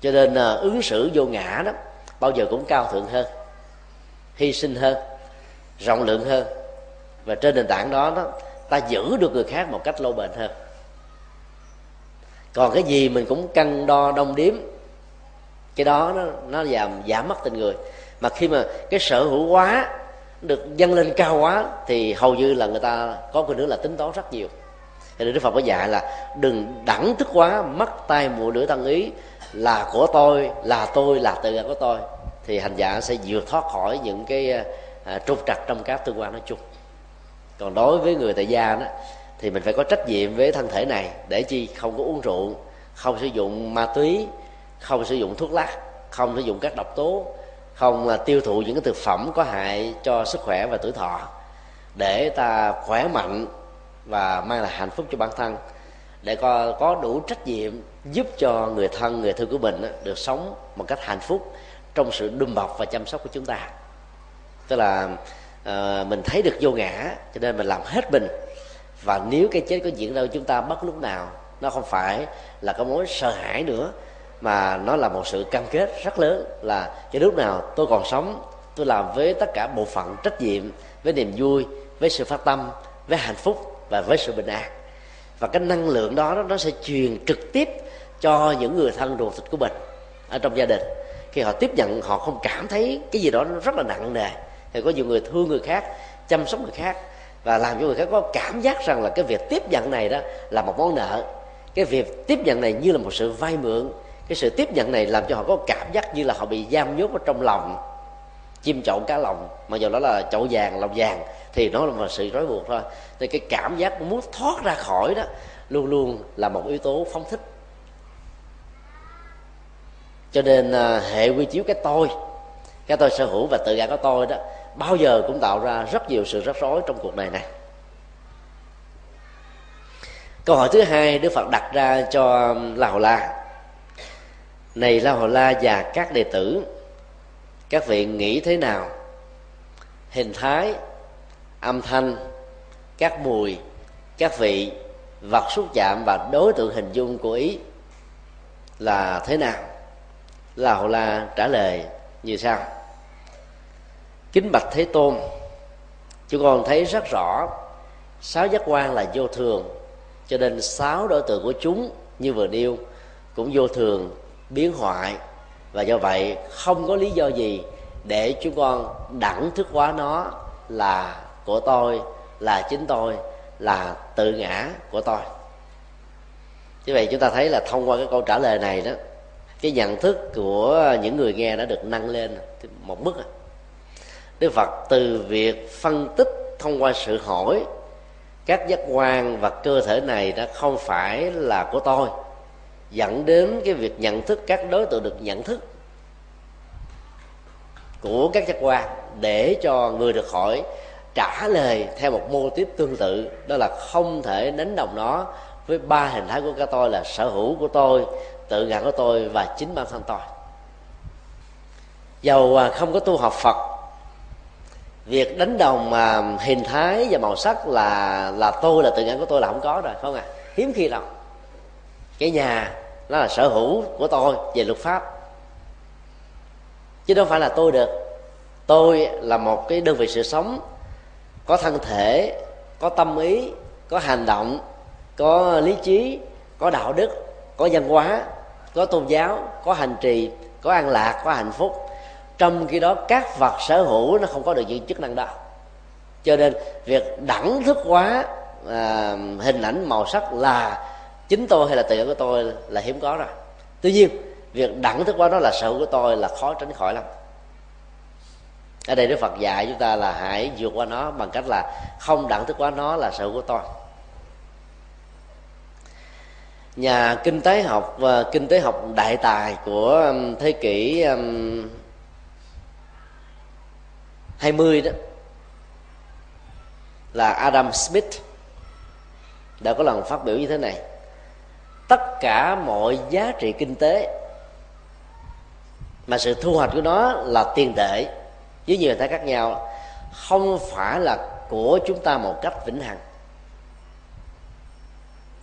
Cho nên à, ứng xử vô ngã đó bao giờ cũng cao thượng hơn hy sinh hơn, rộng lượng hơn. Và trên nền tảng đó đó, ta giữ được người khác một cách lâu bền hơn. Còn cái gì mình cũng cân đo đông điếm cái đó nó nó giảm giảm mất tình người. Mà khi mà cái sở hữu quá, được dâng lên cao quá, thì hầu như là người ta có cái nữa là tính toán rất nhiều. Thì đức phật có dạy là đừng đẳng thức quá mất tay mùa lửa tăng ý, là của tôi, là tôi, là tự của tôi thì hành giả sẽ vượt thoát khỏi những cái à, à trục trặc trong các tương quan nói chung. Còn đối với người tại gia đó thì mình phải có trách nhiệm với thân thể này để chi không có uống rượu không sử dụng ma túy không sử dụng thuốc lắc, không sử dụng các độc tố không là tiêu thụ những cái thực phẩm có hại cho sức khỏe và tuổi thọ để ta khỏe mạnh và mang lại hạnh phúc cho bản thân để có, có đủ trách nhiệm giúp cho người thân người thân của mình được sống một cách hạnh phúc trong sự đùm bọc và chăm sóc của chúng ta. Tức là uh, mình thấy được vô ngã cho nên mình làm hết mình. Và nếu cái chết có diễn ra chúng ta bất lúc nào nó không phải là cái mối sợ hãi nữa mà nó là một sự cam kết rất lớn là cho lúc nào tôi còn sống tôi làm với tất cả bộ phận trách nhiệm với niềm vui với sự phát tâm với hạnh phúc và với sự bình an. Và cái năng lượng đó nó sẽ truyền trực tiếp cho những người thân ruột thịt của mình ở trong gia đình khi họ tiếp nhận, họ không cảm thấy cái gì đó nó rất là nặng nề. Thì có nhiều người thương người khác, chăm sóc người khác và làm cho người khác có cảm giác rằng là cái việc tiếp nhận này đó là một món nợ. Cái việc tiếp nhận này như là một sự vay mượn. Cái sự tiếp nhận này làm cho họ có cảm giác như là họ bị giam nhốt ở trong lòng, chim chậu cá lòng. Mà giờ đó là chậu vàng, lòng vàng, thì nó là một sự rối buộc thôi. Thì cái cảm giác muốn thoát ra khỏi đó luôn luôn là một yếu tố phóng thích cho nên à, hệ quy chiếu cái tôi cái tôi sở hữu và tự ngã có tôi đó bao giờ cũng tạo ra rất nhiều sự rắc rối trong cuộc đời này. Câu hỏi thứ hai đức phật đặt ra cho um, la hầu la. Này la hầu la và các đệ tử các vị nghĩ thế nào? Hình thái âm thanh các mùi các vị vật xúc chạm và đối tượng hình dung của ý là thế nào? Lào la trả lời, như sau. Kính bạch thế tôn chúng con thấy rất rõ sáu giác quan là vô thường, cho nên sáu đối tượng của chúng như vừa nêu cũng vô thường, biến hoại. Và do vậy, không có lý do gì để chúng con đẳng thức hóa nó là của tôi, là chính tôi, là tự ngã của tôi. Như vậy chúng ta thấy là thông qua cái câu trả lời này đó cái nhận thức của những người nghe đã được nâng lên một mức à. đức phật từ việc phân tích thông qua sự hỏi, các giác quan và cơ thể này đã không phải là của tôi, dẫn đến cái việc nhận thức, các đối tượng được nhận thức của các giác quan để cho người được hỏi trả lời theo một mô tiếp tương tự, đó là không thể đánh đồng nó với ba hình thái của cái tôi là sở hữu của tôi tự ngã của tôi và chính bản thân tôi. Dầu à, không có tu học phật, việc đánh đồng mà hình thái và màu sắc là là tôi, là tự ngã của tôi là không có rồi không à hiếm khi đâu cái nhà, nó là sở hữu của tôi về luật pháp. Chứ đâu phải là tôi được. Tôi là một cái đơn vị sự sống, có thân thể, có tâm ý, có hành động, có lý trí, có đạo đức, có văn hóa có tôn giáo có hành trì có an lạc có hạnh phúc. Trong khi đó các vật sở hữu nó không có được những chức năng đó. Cho nên việc đẳng thức hóa à, hình ảnh màu sắc là chính tôi hay là tự của tôi là hiếm có rồi. Tuy nhiên việc đẳng thức hóa nó là sở hữu của tôi là khó tránh khỏi lắm. Ở đây đức phật dạy chúng ta là hãy vượt qua nó bằng cách là không đẳng thức hóa nó là sở hữu của tôi nhà kinh tế học và kinh tế học đại tài của um, thế kỷ um, 20 đó là Adam Smith đã có lần phát biểu như thế này. Tất cả mọi giá trị kinh tế mà sự thu hoạch của nó là tiền tệ, với nhiều hình thái khác nhau, không phải là của chúng ta một cách vĩnh hằng.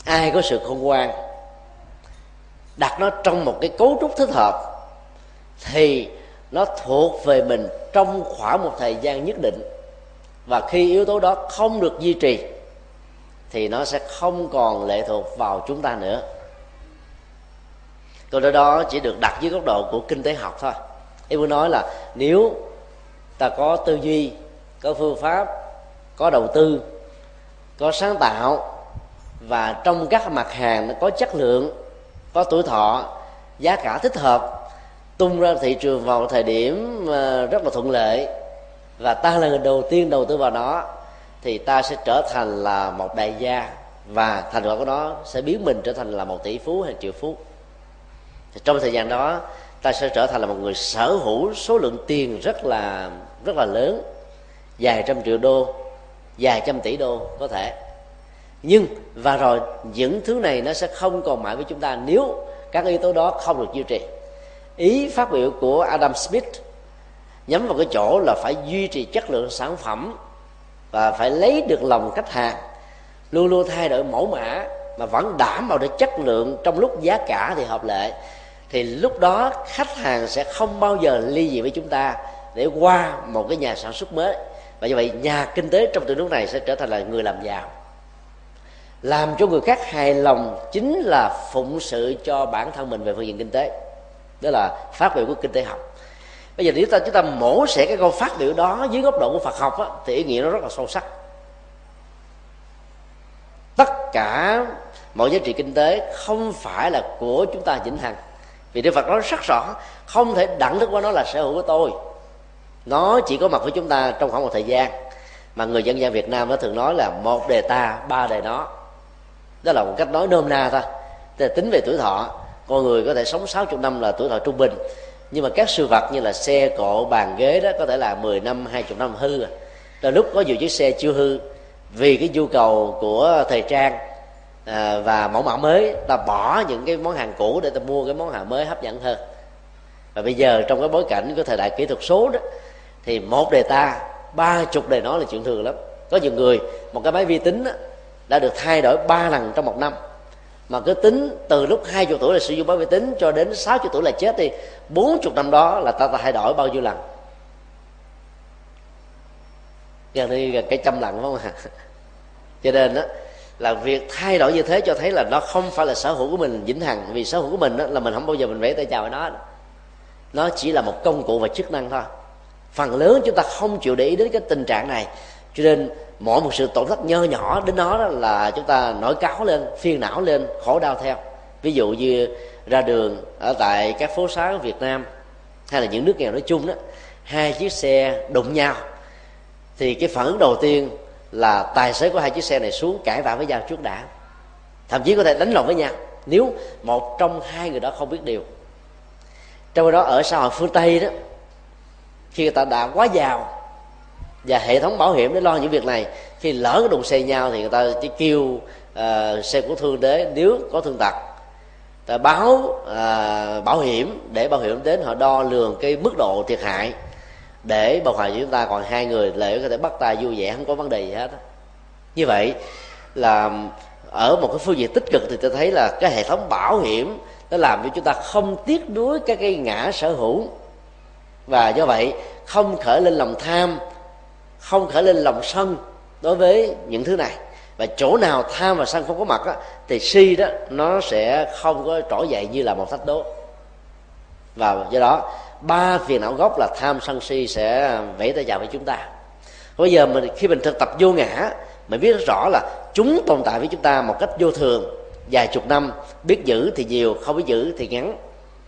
Ai có sự khôn ngoan đặt nó trong một cái cấu trúc thích hợp, thì nó thuộc về mình trong khoảng một thời gian nhất định. Và khi yếu tố đó không được duy trì, thì nó sẽ không còn lệ thuộc vào chúng ta nữa. Câu nói đó chỉ được đặt dưới góc độ của kinh tế học thôi. Em muốn nói là nếu ta có tư duy, có phương pháp, có đầu tư, có sáng tạo, và trong các mặt hàng nó có chất lượng có tuổi thọ, giá cả thích hợp, tung ra thị trường vào thời điểm ờ, rất là thuận lợi. Và ta là người đầu tiên đầu tư vào nó, thì ta sẽ trở thành là một đại gia. Và thành quả của nó sẽ biến mình trở thành là một tỷ phú hay triệu phú. Thì trong thời gian đó, ta sẽ trở thành là một người sở hữu số lượng tiền rất là rất là lớn vài trăm triệu đô vài trăm tỷ đô có thể nhưng, và rồi những thứ này nó sẽ không còn mãi với chúng ta nếu các yếu tố đó không được duy trì. Ý phát biểu của Adam Smith nhắm vào cái chỗ là phải duy trì chất lượng sản phẩm và phải lấy được lòng khách hàng, luôn luôn thay đổi mẫu mã mà vẫn đảm bảo được chất lượng trong lúc giá cả thì hợp lệ, thì lúc đó khách hàng sẽ không bao giờ ly dị với chúng ta để qua một cái nhà sản xuất mới. Và như vậy, nhà kinh tế trong tương nước này sẽ trở thành là người làm giàu làm cho người khác hài lòng chính là phụng sự cho bản thân mình về phương diện kinh tế. Đó là phát biểu của kinh tế học. Bây giờ nếu ta chúng ta mổ xẻ cái câu phát biểu đó dưới góc độ của phật học á, thì ý nghĩa nó rất là sâu sắc. Tất cả mọi giá trị kinh tế không phải là của chúng ta vĩnh hằng. Vì đức phật nói rất rõ không thể đẳng thức qua nó là sở hữu của tôi. Nó chỉ có mặt với chúng ta trong khoảng một thời gian. Mà người dân gian việt nam nó thường nói là một đề ta ba đề nó đó là một cách nói nôm na thôi. Tức tính về tuổi thọ con người có thể sống 60 năm là tuổi thọ trung bình. Nhưng mà các sự vật như là xe cộ bàn ghế đó có thể là 10 năm 20 năm hư à. rồi lúc có nhiều chiếc xe chưa hư vì cái nhu cầu của thời trang à, và mẫu mã mới ta bỏ những cái món hàng cũ để ta mua cái món hàng mới hấp dẫn hơn. Và bây giờ trong cái bối cảnh của thời đại kỹ thuật số đó thì một đề ta ba chục đề nó là chuyện thường lắm. Có nhiều người một cái máy vi tính đó, đã được thay đổi ba lần trong một năm. Mà cứ tính từ lúc hai chục tuổi là sử dụng máy vi tính cho đến sáu chục tuổi là chết đi, bốn chục năm đó là ta, ta thay đổi bao nhiêu lần? Gần như gần cái trăm lần phải không ạ? Cho nên đó là việc thay đổi như thế cho thấy là nó không phải là sở hữu của mình vĩnh hằng. Vì sở hữu của mình đó là mình không bao giờ mình vẽ tay chào với nó. Nó chỉ là một công cụ và chức năng thôi. Phần lớn chúng ta không chịu để ý đến cái tình trạng này. Cho nên mỗi một sự tổn thất nho nhỏ đến nó đó là chúng ta nổi cáo lên, phiền não lên, khổ đau theo. Ví dụ như ra đường ở tại các phố xá ở Việt Nam hay là những nước nghèo nói chung đó, hai chiếc xe đụng nhau thì cái phản ứng đầu tiên là tài xế của hai chiếc xe này xuống cãi vã với nhau trước đã. Thậm chí có thể đánh lộn với nhau nếu một trong hai người đó không biết điều. Trong đó ở xã hội phương tây đó, khi người ta đã quá giàu và hệ thống bảo hiểm để lo những việc này. Khi lỡ cái đụng xe nhau thì người ta chỉ kêu uh, xe của thương đế nếu có thương tật. Ta báo uh, bảo hiểm để bảo hiểm đến họ đo lường cái mức độ thiệt hại để bảo hòa chúng ta. Còn hai người lễ có thể bắt tay vui vẻ không có vấn đề gì hết. Như vậy là ở một cái phương diện tích cực thì tôi thấy là cái hệ thống bảo hiểm nó làm cho chúng ta không tiếc nuối các cái ngã sở hữu. Và do vậy không khởi lên lòng tham không khởi lên lòng sân đối với những thứ này. Và chỗ nào tham và sân không có mặt á, thì si đó nó sẽ không có trỗi dậy như là một thách đố. Và do đó ba phiền não gốc là tham sân si sẽ vẫy tay chào với chúng ta. Bây giờ mình khi mình thực tập vô ngã mình biết rất rõ là chúng tồn tại với chúng ta một cách vô thường. Vài chục năm biết giữ thì nhiều không biết giữ thì ngắn.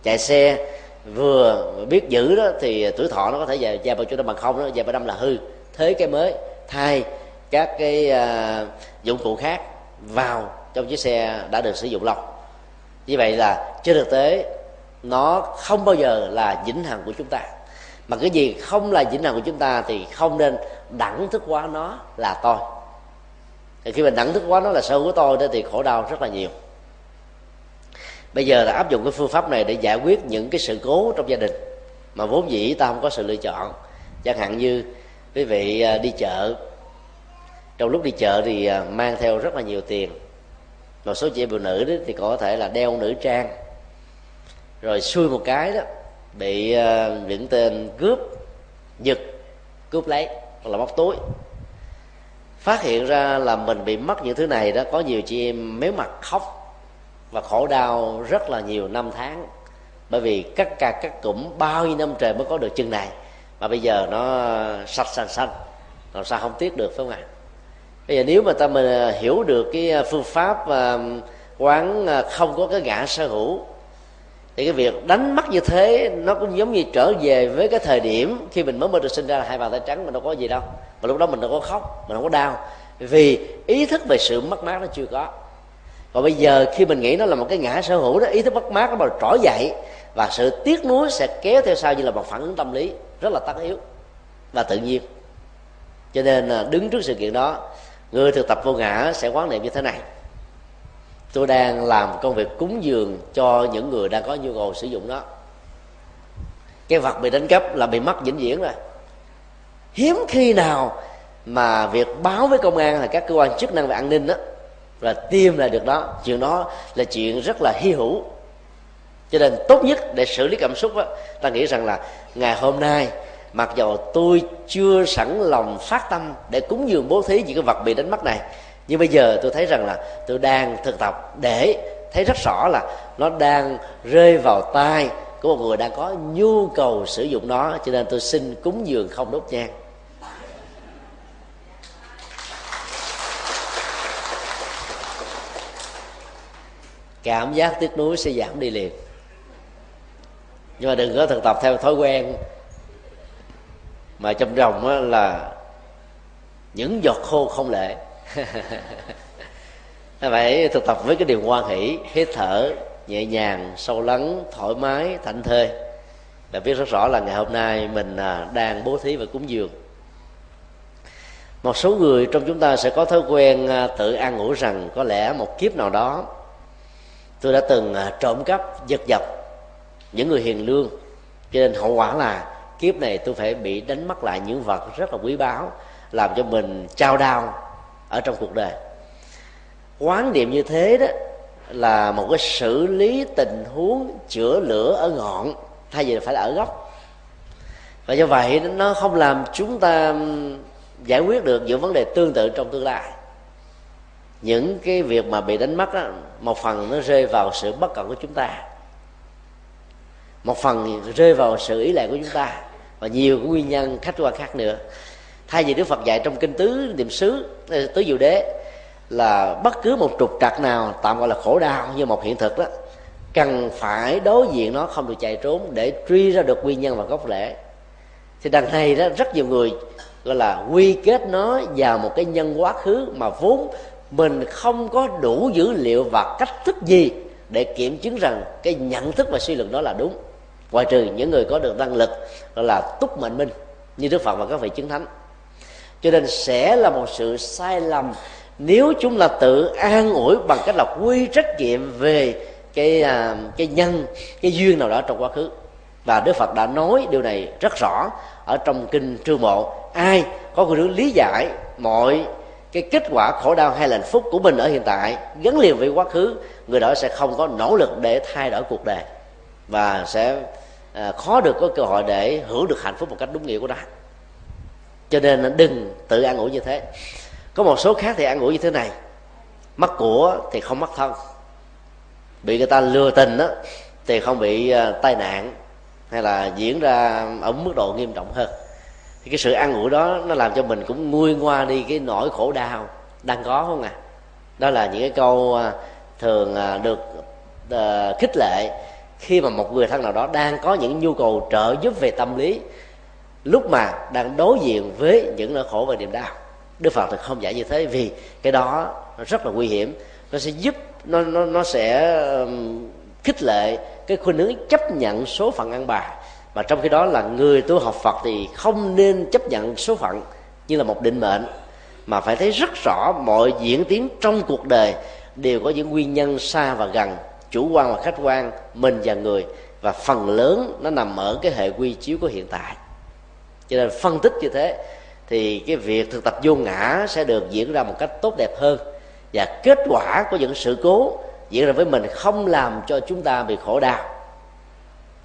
Chạy xe vừa biết giữ đó thì tuổi thọ nó có thể dài dài bao nhiêu năm bằng không đó dài bao năm là hư thế cái mới thay các cái uh, dụng cụ khác vào trong chiếc xe đã được sử dụng lâu. Như vậy là trên thực tế nó không bao giờ là vĩnh hằng của chúng ta. Mà cái gì không là vĩnh hằng của chúng ta thì không nên đẳng thức quá nó là tôi. Thì khi mình đẳng thức quá nó là sở của tôi đó thì khổ đau rất là nhiều. Bây giờ là áp dụng cái phương pháp này để giải quyết những cái sự cố trong gia đình mà vốn dĩ ta không có sự lựa chọn. Chẳng hạn như quý vị à, đi chợ. Trong lúc đi chợ thì à, mang theo rất là nhiều tiền. Một số chị em phụ nữ đó thì có thể là đeo nữ trang. Rồi xui một cái đó, bị à, những tên cướp giật, cướp lấy, hoặc là móc túi. Phát hiện ra là mình bị mất những thứ này đó, có nhiều chị em méo mặt khóc và khổ đau rất là nhiều năm tháng. Bởi vì cắt cà cắt cũng bao nhiêu năm trời mới có được chân này mà bây giờ nó sạch xanh xanh, làm sao không tiếc được, phải không ạ? Bây giờ nếu mà ta mình hiểu được cái à, phương pháp à, quán à, không có cái ngã sở hữu, thì cái việc đánh mất như thế nó cũng giống như trở về với cái thời điểm khi mình mới mới được sinh ra là hai bàn tay trắng mà đâu có gì đâu. Mà lúc đó mình đâu có khóc, mình không có đau, vì ý thức về sự mất mát nó chưa có. Còn bây giờ khi mình nghĩ nó là một cái ngã sở hữu đó, ý thức mất mát nó bắt trỗi dậy và sự tiếc nuối sẽ kéo theo sau như là một phản ứng tâm lý rất là tất yếu và tự nhiên. Cho nên à, đứng trước sự kiện đó, người thực tập vô ngã sẽ quán niệm như thế này. Tôi đang làm công việc cúng dường cho những người đang có nhu cầu sử dụng nó. Cái vật bị đánh cắp là bị mất vĩnh viễn rồi. Hiếm khi nào mà việc báo với công an là các cơ quan chức năng về an ninh đó và tìm lại được đó chuyện đó là chuyện rất là hy hữu cho nên tốt nhất để xử lý cảm xúc đó, ta nghĩ rằng là ngày hôm nay mặc dầu tôi chưa sẵn lòng phát tâm để cúng dường bố thí những cái vật bị đánh mất này nhưng bây giờ tôi thấy rằng là tôi đang thực tập để thấy rất rõ là nó đang rơi vào tay của một người đang có nhu cầu sử dụng nó cho nên tôi xin cúng dường không đốt nhang. Cảm giác tiếc nuối sẽ giảm đi liền nhưng mà đừng có thực tập theo thói quen. Mà trong rồng là những giọt khô không lệ. Phải thực tập với cái điều hoan hỷ, hít thở nhẹ nhàng, sâu lắng, thoải mái, thảnh thơi. Và biết rất rõ là ngày hôm nay mình à, đang bố thí và cúng dường. Một số người trong chúng ta sẽ có thói quen à, tự an ủi rằng có lẽ một kiếp nào đó tôi đã từng à, trộm cắp, giật dập những người hiền lương. Cho nên hậu quả là kiếp này tôi phải bị đánh mất lại những vật rất là quý báu làm cho mình trao đau ở trong cuộc đời. Quán niệm như thế đó là một cái xử lý tình huống chữa lửa ở ngọn thay vì phải là ở gốc. Và do vậy nó không làm chúng ta giải quyết được những vấn đề tương tự trong tương lai. Những cái việc mà bị đánh mất đó, một phần nó rơi vào sự bất cẩn của chúng ta một phần rơi vào sự ý lệ của chúng ta, và nhiều nguyên nhân khách quan khác nữa. Thay vì đức phật dạy trong kinh tứ, niệm xứ ờ, tứ diệu đế, là bất cứ một trục trặc nào, tạm gọi là khổ đau như một hiện thực đó, cần phải đối diện nó không được chạy trốn để truy ra được nguyên nhân và gốc rễ. Thì đằng này đó, rất nhiều người, gọi là, quy kết nó vào một cái nhân quá khứ mà vốn mình không có đủ dữ liệu và cách thức gì để kiểm chứng rằng cái nhận thức và suy luận đó là đúng ngoại trừ những người có được năng lực gọi là túc mệnh minh, như đức phật và các vị chứng thánh. Cho nên sẽ là một sự sai lầm nếu chúng là tự an ủi bằng cách là quy trách nhiệm về cái à, cái nhân, cái duyên nào đó trong quá khứ. Và đức phật đã nói điều này rất rõ ở trong kinh trương mộ. Ai có khuynh hướng lý giải mọi cái kết quả khổ đau hay là hạnh phúc của mình ở hiện tại, gắn liền với quá khứ, người đó sẽ không có nỗ lực để thay đổi cuộc đời và sẽ à, khó được có cơ hội để hưởng được hạnh phúc một cách đúng nghĩa của nó cho nên đừng tự ăn ngủ như thế. Có một số khác thì ăn ngủ như thế này. Mất của thì không mất thân. Bị người ta lừa tình đó thì không bị uh, tai nạn hay là diễn ra ở mức độ nghiêm trọng hơn. Thì cái sự ăn ngủ đó nó làm cho mình cũng nguôi ngoa đi cái nỗi khổ đau đang có không à? Đó là những cái câu uh, thường uh, được khích lệ khi mà một người thân nào đó đang có những nhu cầu trợ giúp về tâm lý, lúc mà đang đối diện với những nỗi khổ và niềm đau, đức phật thì không dạy như thế vì cái đó nó rất là nguy hiểm. Nó sẽ giúp, nó nó nó sẽ khích lệ cái khuynh hướng chấp nhận số phận ăn bài. Mà trong khi đó là người tu học phật thì không nên chấp nhận số phận như là một định mệnh, mà phải thấy rất rõ mọi diễn tiến trong cuộc đời đều có những nguyên nhân xa và gần chủ quan và khách quan mình và người. Và phần lớn nó nằm ở cái hệ quy chiếu của hiện tại. Cho nên phân tích như thế thì cái việc thực tập vô ngã sẽ được diễn ra một cách tốt đẹp hơn. Và kết quả của những sự cố diễn ra với mình không làm cho chúng ta bị khổ đau.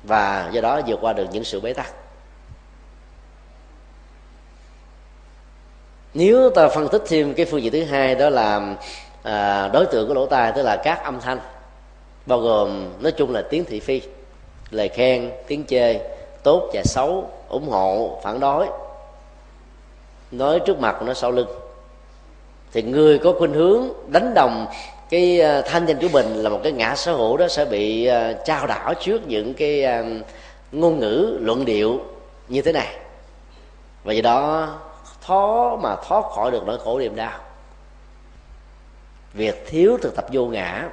Và do đó vượt qua được những sự bế tắc. Nếu ta phân tích thêm cái phương diện thứ hai đó là à, đối tượng của lỗ tai tức là các âm thanh bao gồm, nói chung là tiếng thị phi, lời khen, tiếng chê, tốt và xấu, ủng hộ, phản đối. Nói trước mặt nó sau lưng. Thì người có khuynh hướng đánh đồng cái à, thanh danh của mình là một cái ngã sở hữu đó sẽ bị à, trao đảo trước những cái à, ngôn ngữ, luận điệu như thế này. Và do đó, khó mà thoát khỏi được nỗi khổ niềm đau. Việc thiếu thực tập vô ngã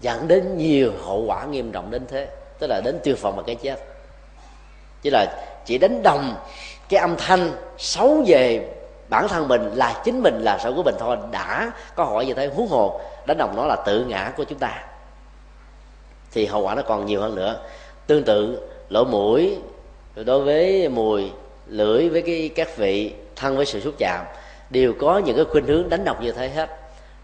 dẫn đến nhiều hậu quả nghiêm trọng đến thế. Tức là đến tiêu phòng và cái chết. Chỉ là chỉ đánh đồng cái âm thanh xấu về bản thân mình là chính mình là sở của mình thôi, đã có hỏi như thế huống hồ, đánh đồng nó là tự ngã của chúng ta. Thì hậu quả nó còn nhiều hơn nữa. Tương tự, lỗ mũi đối với mùi, lưỡi với cái các vị, thân với sự xúc chạm, đều có những cái khuynh hướng đánh đồng như thế hết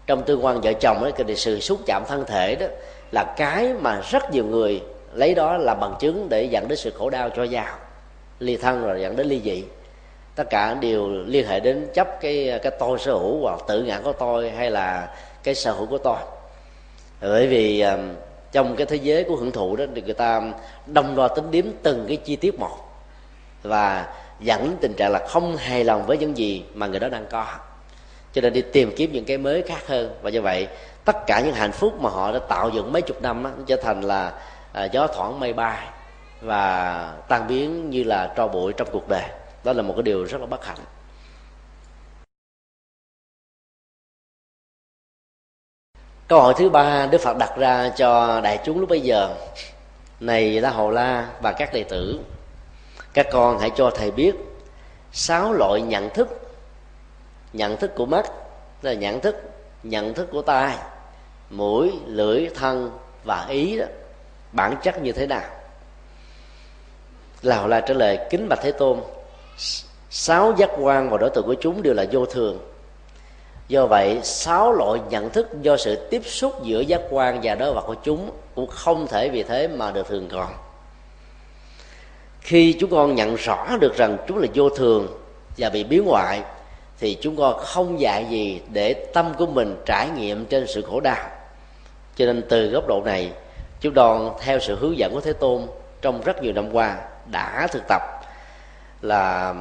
trong tương quan vợ chồng ấy thì sự xúc chạm thân thể đó, là cái mà rất nhiều người lấy đó là bằng chứng để dẫn đến sự khổ đau cho giàu ly thân rồi dẫn đến ly dị. Tất cả đều liên hệ đến chấp cái cái tôi sở hữu hoặc tự ngã của tôi hay là cái sở hữu của tôi bởi vì trong cái thế giới của hưởng thụ đó thì người ta đồng đo tính điểm từng cái chi tiết một và dẫn đến tình trạng là không hài lòng với những gì mà người đó đang có cho nên đi tìm kiếm những cái mới khác hơn. Và như vậy tất cả những hạnh phúc mà họ đã tạo dựng mấy chục năm đó, nó trở thành là à, gió thoảng mây bay và tan biến như là tro bụi trong cuộc đời. Đó là một cái điều rất là bất hạnh. Câu hỏi thứ ba đức phật đặt ra cho đại chúng lúc bây giờ. Này la hầu la và các đệ tử các con hãy cho thầy biết sáu loại nhận thức nhận thức của mắt là nhận thức nhận thức của tai, mũi, lưỡi, thân và ý đó, bản chất như thế nào? Lào là trả lời, kính bạch thế tôn, sáu giác quan và đối tượng của chúng đều là vô thường. Do vậy, sáu loại nhận thức do sự tiếp xúc giữa giác quan và đối vật của chúng cũng không thể vì thế mà được thường còn. Khi chúng con nhận rõ được rằng chúng là vô thường và bị biến ngoại thì chúng con không dạy gì để tâm của mình trải nghiệm trên sự khổ đau. Cho nên từ góc độ này chúng đoàn theo sự hướng dẫn của thế tôn trong rất nhiều năm qua đã thực tập là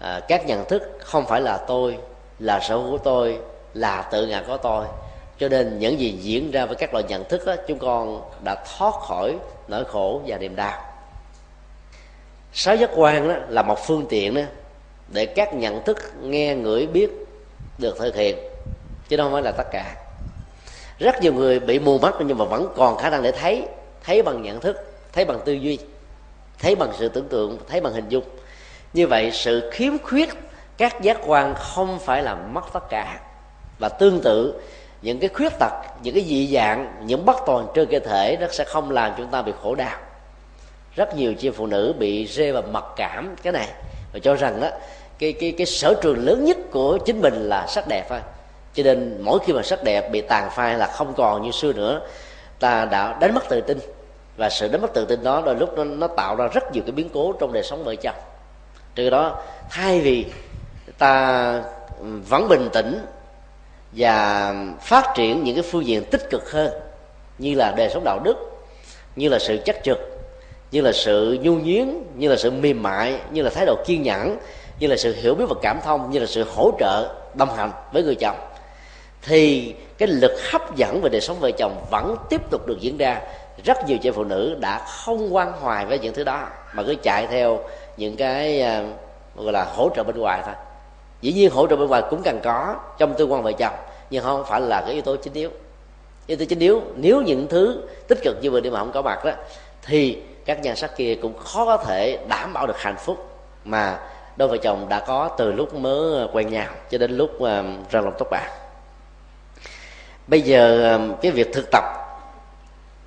à, các nhận thức không phải là tôi là sở hữu của tôi là tự ngã có tôi. Cho nên những gì diễn ra với các loại nhận thức đó, chúng con đã thoát khỏi nỗi khổ và niềm đau. Sáu giác quan đó là một phương tiện đó để các nhận thức nghe ngửi biết được thực hiện. Chứ đâu phải là tất cả. Rất nhiều người bị mù mắt nhưng mà vẫn còn khả năng để thấy. Thấy bằng nhận thức, thấy bằng tư duy, thấy bằng sự tưởng tượng, thấy bằng hình dung. Như vậy, sự khiếm khuyết các giác quan không phải là mất tất cả. Và tương tự, những cái khuyết tật, những cái dị dạng, những bất toàn trên cơ thể nó sẽ không làm chúng ta bị khổ đau. Rất nhiều chị phụ nữ bị rê vào mặc cảm cái này và cho rằng đó cái cái cái sở trường lớn nhất của chính mình là sắc đẹp thôi. Cho nên mỗi khi mà sắc đẹp bị tàn phai là không còn như xưa nữa ta đã đánh mất tự tin. Và sự đánh mất tự tin đó đôi lúc nó, nó tạo ra rất nhiều cái biến cố trong đời sống vợ chồng. Từ đó thay vì ta vẫn bình tĩnh và phát triển những cái phương diện tích cực hơn như là đời sống đạo đức như là sự chắc trực như là sự nhu nhuyến, như là sự mềm mại, như là thái độ kiên nhẫn, như là sự hiểu biết và cảm thông, như là sự hỗ trợ, đồng hành với người chồng. Thì cái lực hấp dẫn về đời sống vợ chồng vẫn tiếp tục được diễn ra. Rất nhiều chị phụ nữ đã không quan hoài với những thứ đó, mà cứ chạy theo những cái à, gọi là hỗ trợ bên ngoài thôi. Dĩ nhiên hỗ trợ bên ngoài cũng cần có trong tương quan vợ chồng, nhưng không phải là cái yếu tố chính yếu. Yếu tố chính yếu, nếu những thứ tích cực như vậy đi mà không có mặt đó, thì các nhan sắc kia cũng khó có thể đảm bảo được hạnh phúc mà đôi vợ chồng đã có từ lúc mới ờ, quen nhau cho đến lúc ờ, ra lòng tóc bạc bây giờ ờ, cái việc thực tập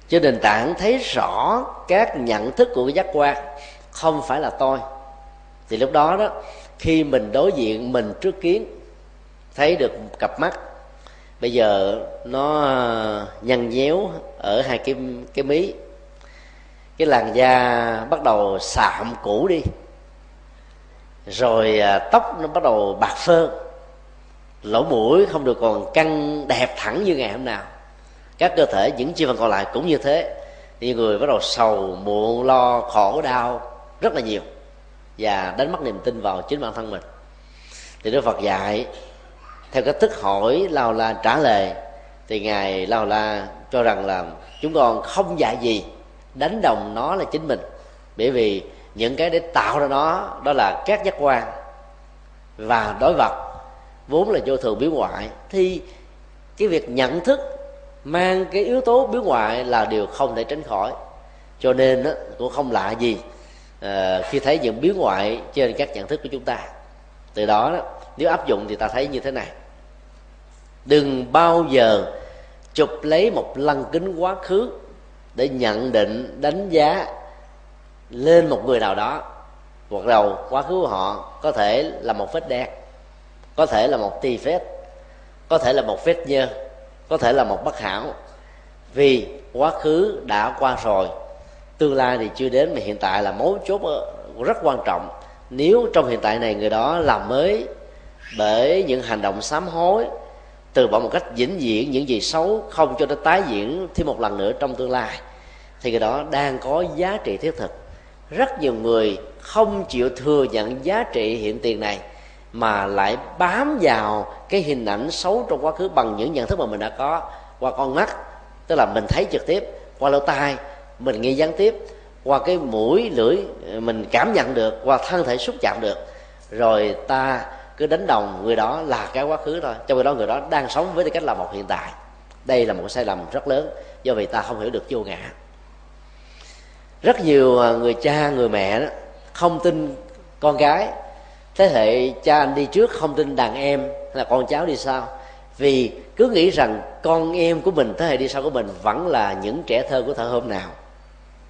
trên nền tảng thấy rõ các nhận thức của giác quan không phải là tôi, thì lúc đó đó, khi mình đối diện, mình trước kiến, thấy được một cặp mắt, bây giờ nó nhăn nhéo ở hai cái cái mí cái làn da bắt đầu sạm cũ đi. Rồi à, tóc nó bắt đầu bạc phơ. Lỗ mũi không được còn căng đẹp thẳng như ngày hôm nào. Các cơ thể những chi phần còn lại cũng như thế. Thì người bắt đầu sầu, muộn, lo, khổ, đau rất là nhiều. Và đánh mất niềm tin vào chính bản thân mình. Thì đức phật dạy, theo cách thức hỏi lao la trả lời, thì ngài lao la cho rằng là chúng con không dạy gì đánh đồng nó là chính mình. Bởi vì những cái để tạo ra nó đó là các giác quan. Và đối vật vốn là vô thường biến ngoại thì cái việc nhận thức mang cái yếu tố biến ngoại là điều không thể tránh khỏi. Cho nên đó, cũng không lạ gì à, khi thấy những biến ngoại trên các nhận thức của chúng ta. Từ đó, đó nếu áp dụng thì ta thấy như thế này. Đừng bao giờ chụp lấy một lăng kính quá khứ để nhận định đánh giá lên một người nào đó. Hoặc đầu quá khứ của họ có thể là một vết đen có thể là một tì vết, có thể là một vết nhơ có thể là một bất hảo. Vì quá khứ đã qua rồi tương lai thì chưa đến mà hiện tại là mấu chốt rất quan trọng. Nếu trong hiện tại này người đó làm mới bởi những hành động sám hối từ bỏ một cách vĩnh viễn những gì xấu không cho nó tái diễn thêm một lần nữa trong tương lai thì người đó đang có giá trị thiết thực. Rất nhiều người không chịu thừa nhận giá trị hiện tiền này, mà lại bám vào cái hình ảnh xấu trong quá khứ bằng những nhận thức mà mình đã có. Qua con mắt, tức là mình thấy trực tiếp. Qua lỗ tai, mình nghe gián tiếp. Qua cái mũi lưỡi, mình cảm nhận được. Qua thân thể xúc chạm được. Rồi ta cứ đánh đồng, người đó là cái quá khứ thôi. Trong khi đó người đó đang sống với tư cách là một hiện tại. Đây là một sai lầm rất lớn. Do vì ta không hiểu được vô ngã rất nhiều à, người cha người mẹ đó không tin con gái, thế hệ cha anh đi trước không tin đàn em là con cháu đi sau. Vì cứ nghĩ rằng con em của mình thế hệ đi sau của mình vẫn là những trẻ thơ của thợ hôm nào.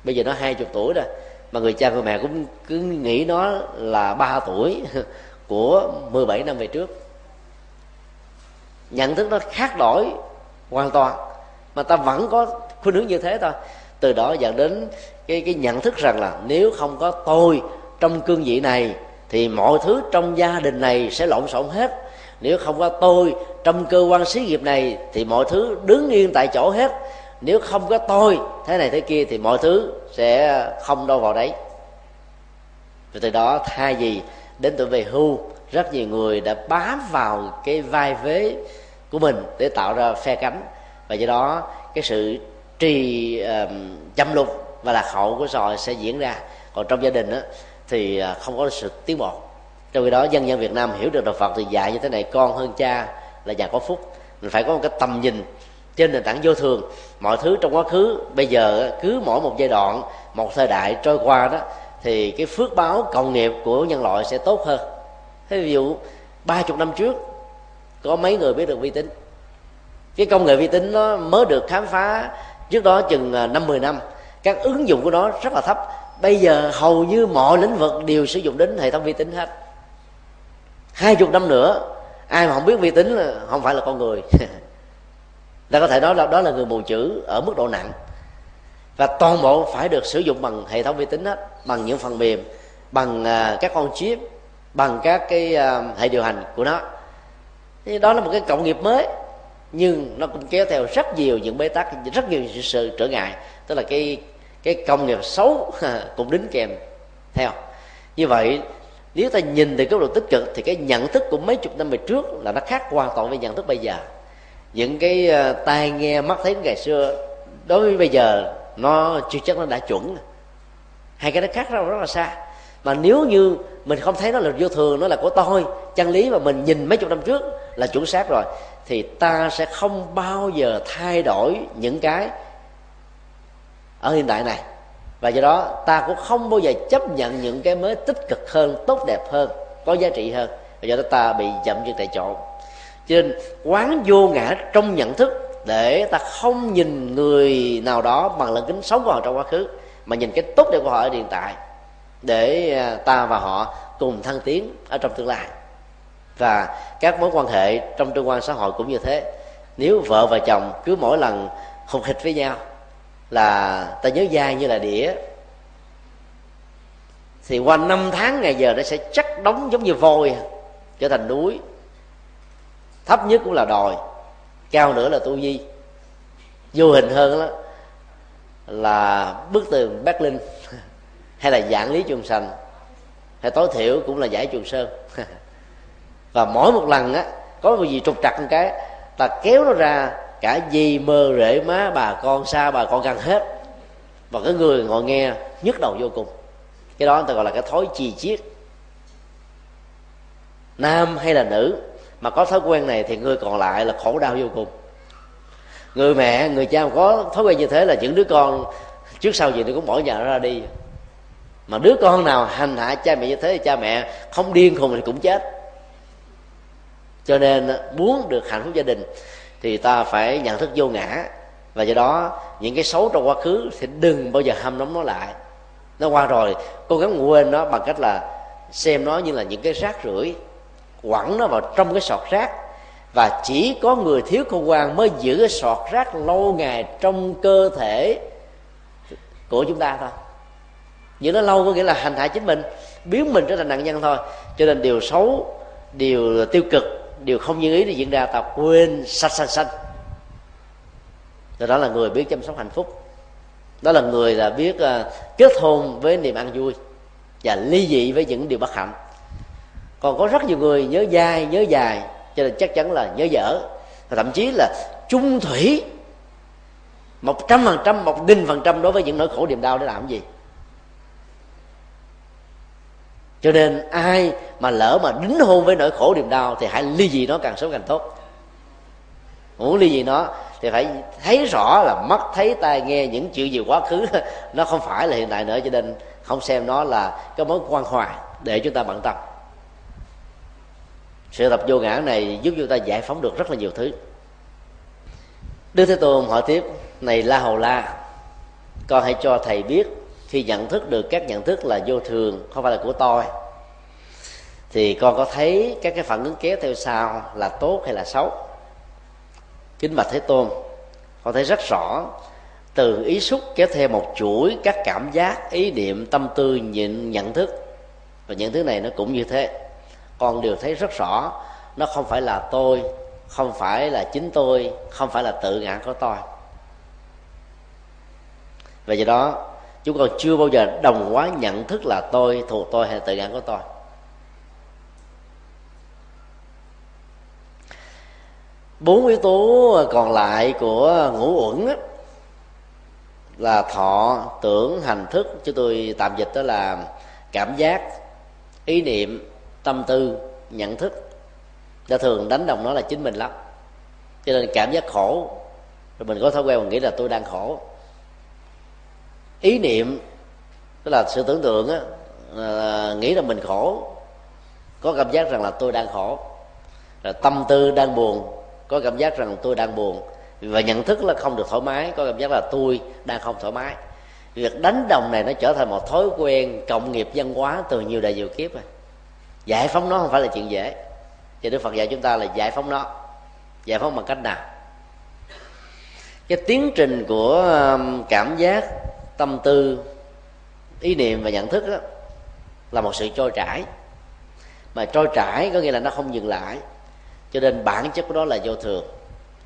Bây giờ nó hai chục tuổi rồi mà người cha người mẹ cũng cứ nghĩ nó là ba tuổi của 17 năm về trước. Nhận thức nó khác đổi hoàn toàn mà ta vẫn có khuynh hướng như thế thôi. Từ đó dẫn đến cái cái nhận thức rằng là nếu không có tôi trong cương vị này thì mọi thứ trong gia đình này sẽ lộn xộn hết. Nếu không có tôi trong cơ quan xí nghiệp này thì mọi thứ đứng yên tại chỗ hết. Nếu không có tôi thế này thế kia thì mọi thứ sẽ không đâu vào đấy. Và từ đó thay vì đến tuổi về hưu rất nhiều người đã bám vào cái vai vế của mình để tạo ra phe cánh. Và do đó cái sự trì uh, chăm lục và lạc hậu của sòi sẽ diễn ra. Còn trong gia đình đó, thì à, không có sự tiến bộ. Trong khi đó dân dân việt nam hiểu được đạo phật thì dạy như thế này con hơn cha là già có phúc. Mình phải có một cái tầm nhìn trên nền tảng vô thường. Mọi thứ trong quá khứ bây giờ cứ mỗi một giai đoạn một thời đại trôi qua đó thì cái phước báo cộng nghiệp của nhân loại sẽ tốt hơn. Thế ví dụ ba chục năm trước có mấy người biết được vi tính. Cái công nghệ vi tính nó mới được khám phá trước đó chừng à, năm mười năm các ứng dụng của nó rất là thấp. Bây giờ hầu như mọi lĩnh vực đều sử dụng đến hệ thống vi tính hết. Hai chục năm nữa, ai mà không biết vi tính là không phải là con người. Ta có thể nói là đó là người mù chữ ở mức độ nặng. Và toàn bộ phải được sử dụng bằng hệ thống vi tính hết, bằng những phần mềm, bằng à, các con chip, bằng các cái à, hệ điều hành của nó. Thì đó là một cái cộng nghiệp mới, nhưng nó cũng kéo theo rất nhiều những bế tắc, rất nhiều sự trở ngại tức là cái cái công nghiệp xấu cũng đính kèm theo. Như vậy nếu ta nhìn từ góc độ tích cực thì cái nhận thức của mấy chục năm về trước là nó khác hoàn toàn với nhận thức bây giờ. Những cái ờ, tai nghe mắt thấy ngày xưa đối với bây giờ nó chưa chắc nó đã chuẩn. Hai cái nó khác rất, rất là xa. Mà nếu như mình không thấy nó là vô thường nó là của tôi chân lý mà mình nhìn mấy chục năm trước là chuẩn xác rồi thì ta sẽ không bao giờ thay đổi những cái ở hiện tại này. Và do đó, ta cũng không bao giờ chấp nhận những cái mới tích cực hơn, tốt đẹp hơn, có giá trị hơn. Và do đó ta bị chậm chân tại chỗ. Cho nên, quán vô ngã trong nhận thức để ta không nhìn người nào đó bằng lăng kính sống vào trong quá khứ, mà nhìn cái tốt đẹp của họ ở hiện tại, để à, ta và họ cùng thăng tiến ở trong tương lai. Và các mối quan hệ trong tương quan xã hội cũng như thế. Nếu vợ và chồng cứ mỗi lần hụt hịch với nhau là ta nhớ dai như là đĩa. Thì qua năm tháng ngày giờ nó sẽ chắc đóng giống như vôi, trở thành núi. Thấp nhất cũng là đồi, cao nữa là tu di. Vô hình hơn đó là bức tường berlin hay là dạng lý trường sành, hay tối thiểu cũng là giải trường sơn. Và mỗi một lần á, có cái gì trục trặc một cái, ta kéo nó ra cả di mơ rễ má, bà con xa, bà con gần hết. Và cái người ngồi nghe nhức đầu vô cùng. Cái đó người ta gọi là cái thói chi chiết. Nam hay là nữ mà có thói quen này thì người còn lại là khổ đau vô cùng. Người mẹ, người cha có thói quen như thế là những đứa con trước sau gì nó cũng bỏ nhà ra đi. Mà đứa con nào hành hạ cha mẹ như thế thì cha mẹ không điên khùng thì cũng chết. Cho nên muốn được hạnh phúc gia đình thì ta phải nhận thức vô ngã. Và do đó, những cái xấu trong quá khứ thì đừng bao giờ hâm nóng nó lại. Nó qua rồi, cố gắng quên nó bằng cách là xem nó như là những cái rác rưởi, quẳng nó vào trong cái sọt rác. Và chỉ có người thiếu khôn ngoan mới giữ cái sọt rác lâu ngày trong cơ thể của chúng ta thôi. Giữ nó lâu có nghĩa là hành hạ chính mình, biến mình trở thành nạn nhân thôi. Cho nên điều xấu, điều tiêu cực điều không như ý thì diễn ra ta quên sạch sạch sạch. Đó là người biết chăm sóc hạnh phúc. Đó là người là biết uh, kết hôn với niềm ăn vui và ly dị với những điều bất hạnh. Còn có rất nhiều người nhớ dai nhớ dài cho nên chắc chắn là nhớ dở. Và thậm chí là chung thủy một trăm phần trăm một đinh phần trăm đối với những nỗi khổ niềm đau để làm gì? Cho nên ai mà lỡ mà đính hôn với nỗi khổ niềm đau thì hãy ly dị nó càng sớm càng tốt. Muốn ly dị nó thì phải thấy rõ là mắt, thấy tai, nghe những chuyện gì quá khứ nó không phải là hiện tại nữa, cho nên không xem nó là cái mối quan hoài để chúng ta bận tâm. Sự tập vô ngã này giúp chúng ta giải phóng được rất là nhiều thứ. Đức thế tôn hỏi tiếp, này la hầu la, con hãy cho thầy biết khi nhận thức được các nhận thức là vô thường, không phải là của tôi, thì con có thấy các cái phản ứng kéo theo sau là tốt hay là xấu? Kính bạch thế tôn, con thấy rất rõ, từ ý xúc kéo theo một chuỗi các cảm giác, ý niệm, tâm tư, nhịn, nhận thức. Và những thứ này nó cũng như thế. Con đều thấy rất rõ, nó không phải là tôi, không phải là chính tôi, không phải là tự ngã của tôi. Và do đó chúng con chưa bao giờ đồng hóa nhận thức là tôi, thuộc tôi hay tự ngã của tôi. Bốn yếu tố còn lại của ngũ uẩn là thọ, tưởng, hành thức. Chúng tôi tạm dịch đó là cảm giác, ý niệm, tâm tư, nhận thức. Ta thường đánh đồng nó là chính mình lắm. Cho nên cảm giác khổ, rồi mình có thói quen mình nghĩ là tôi đang khổ ý niệm, tức là sự tưởng tượng á nghĩ là mình khổ, có cảm giác rằng là tôi đang khổ. Rồi tâm tư đang buồn, có cảm giác rằng tôi đang buồn. Và nhận thức là không được thoải mái, có cảm giác là tôi đang không thoải mái. Việc đánh đồng này nó trở thành một thói quen cộng nghiệp văn hóa từ nhiều đời nhiều kiếp rồi. Giải phóng nó không phải là chuyện dễ. Thì đức phật dạy chúng ta là giải phóng nó, giải phóng bằng cách nào? Cái tiến trình của cảm giác tâm tư ý niệm và nhận thức đó là một sự trôi chảy mà trôi chảy có nghĩa là nó không dừng lại. Cho nên bản chất của đó là vô thường.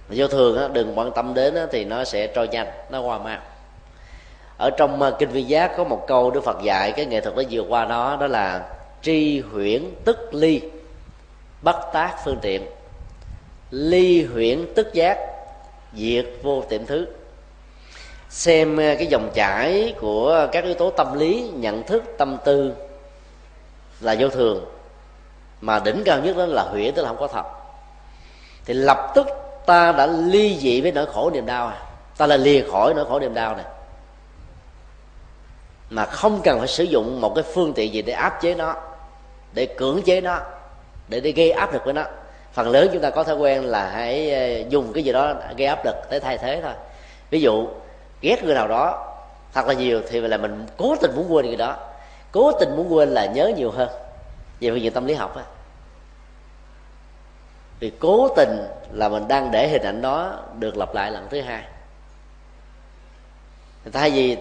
Vô thường đó, đừng quan tâm đến đó, thì nó sẽ trôi nhanh nó qua mau. Ở trong à, kinh vi giác có một câu đức phật dạy cái nghệ thuật đó vượt qua nó đó là tri huyễn tức ly bất tác phương tiện. Ly huyễn tức giác diệt vô tiệm thứ xem ờ, cái dòng chảy của các yếu tố tâm lý, nhận thức, tâm tư là vô thường. Mà đỉnh cao nhất đó là huyễn tức là không có thật. Thì lập tức ta đã ly dị với nỗi khổ niềm đau à. Ta là lìa khỏi nỗi khổ niềm đau này. Mà không cần phải sử dụng một cái phương tiện gì để áp chế nó, để cưỡng chế nó, để để gây áp lực với nó. Phần lớn chúng ta có thói quen là hãy ờ, dùng cái gì đó gây áp lực để thay thế thôi. Ví dụ ghét người nào đó thật là nhiều thì là mình cố tình muốn quên người đó. Cố tình muốn quên là nhớ nhiều hơn. Về phương diện tâm lý học á. Vì cố tình là mình đang để hình ảnh đó được lặp lại lần thứ hai. Thay vì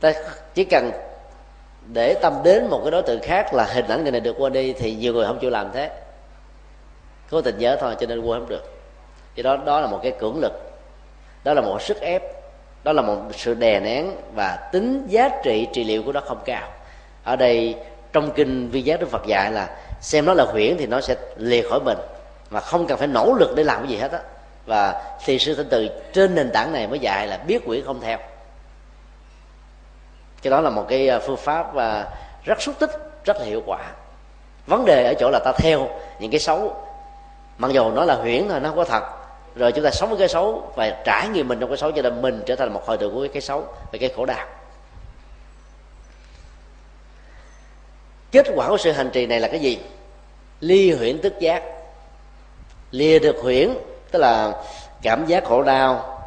ta chỉ cần để tâm đến một cái đối tượng khác là hình ảnh người này được quên đi thì nhiều người không chịu làm thế. Cố tình nhớ thôi cho nên quên không được. Thì đó đó là một cái cưỡng lực. Đó là một sức ép đó là một sự đè nén và tính giá trị trị liệu của nó không cao. Ở đây, trong kinh vi giác đức phật dạy là xem nó là huyễn thì nó sẽ lìa khỏi mình mà không cần phải nỗ lực để làm cái gì hết á. Và thì sư thanh từ trên nền tảng này mới dạy là biết quyển không theo. Cái đó là một cái à, phương pháp và rất xúc tích, rất là hiệu quả. Vấn đề ở chỗ là ta theo những cái xấu. Mặc dù nó là huyễn thôi, nó không có thật rồi chúng ta sống với cái xấu và trải nghiệm mình trong cái xấu cho nên mình trở thành một hồi tượng của cái xấu và cái khổ đau. Kết quả của sự hành trì này là cái gì? Ly huyễn tức giác. Lìa được huyễn tức là cảm giác khổ đau,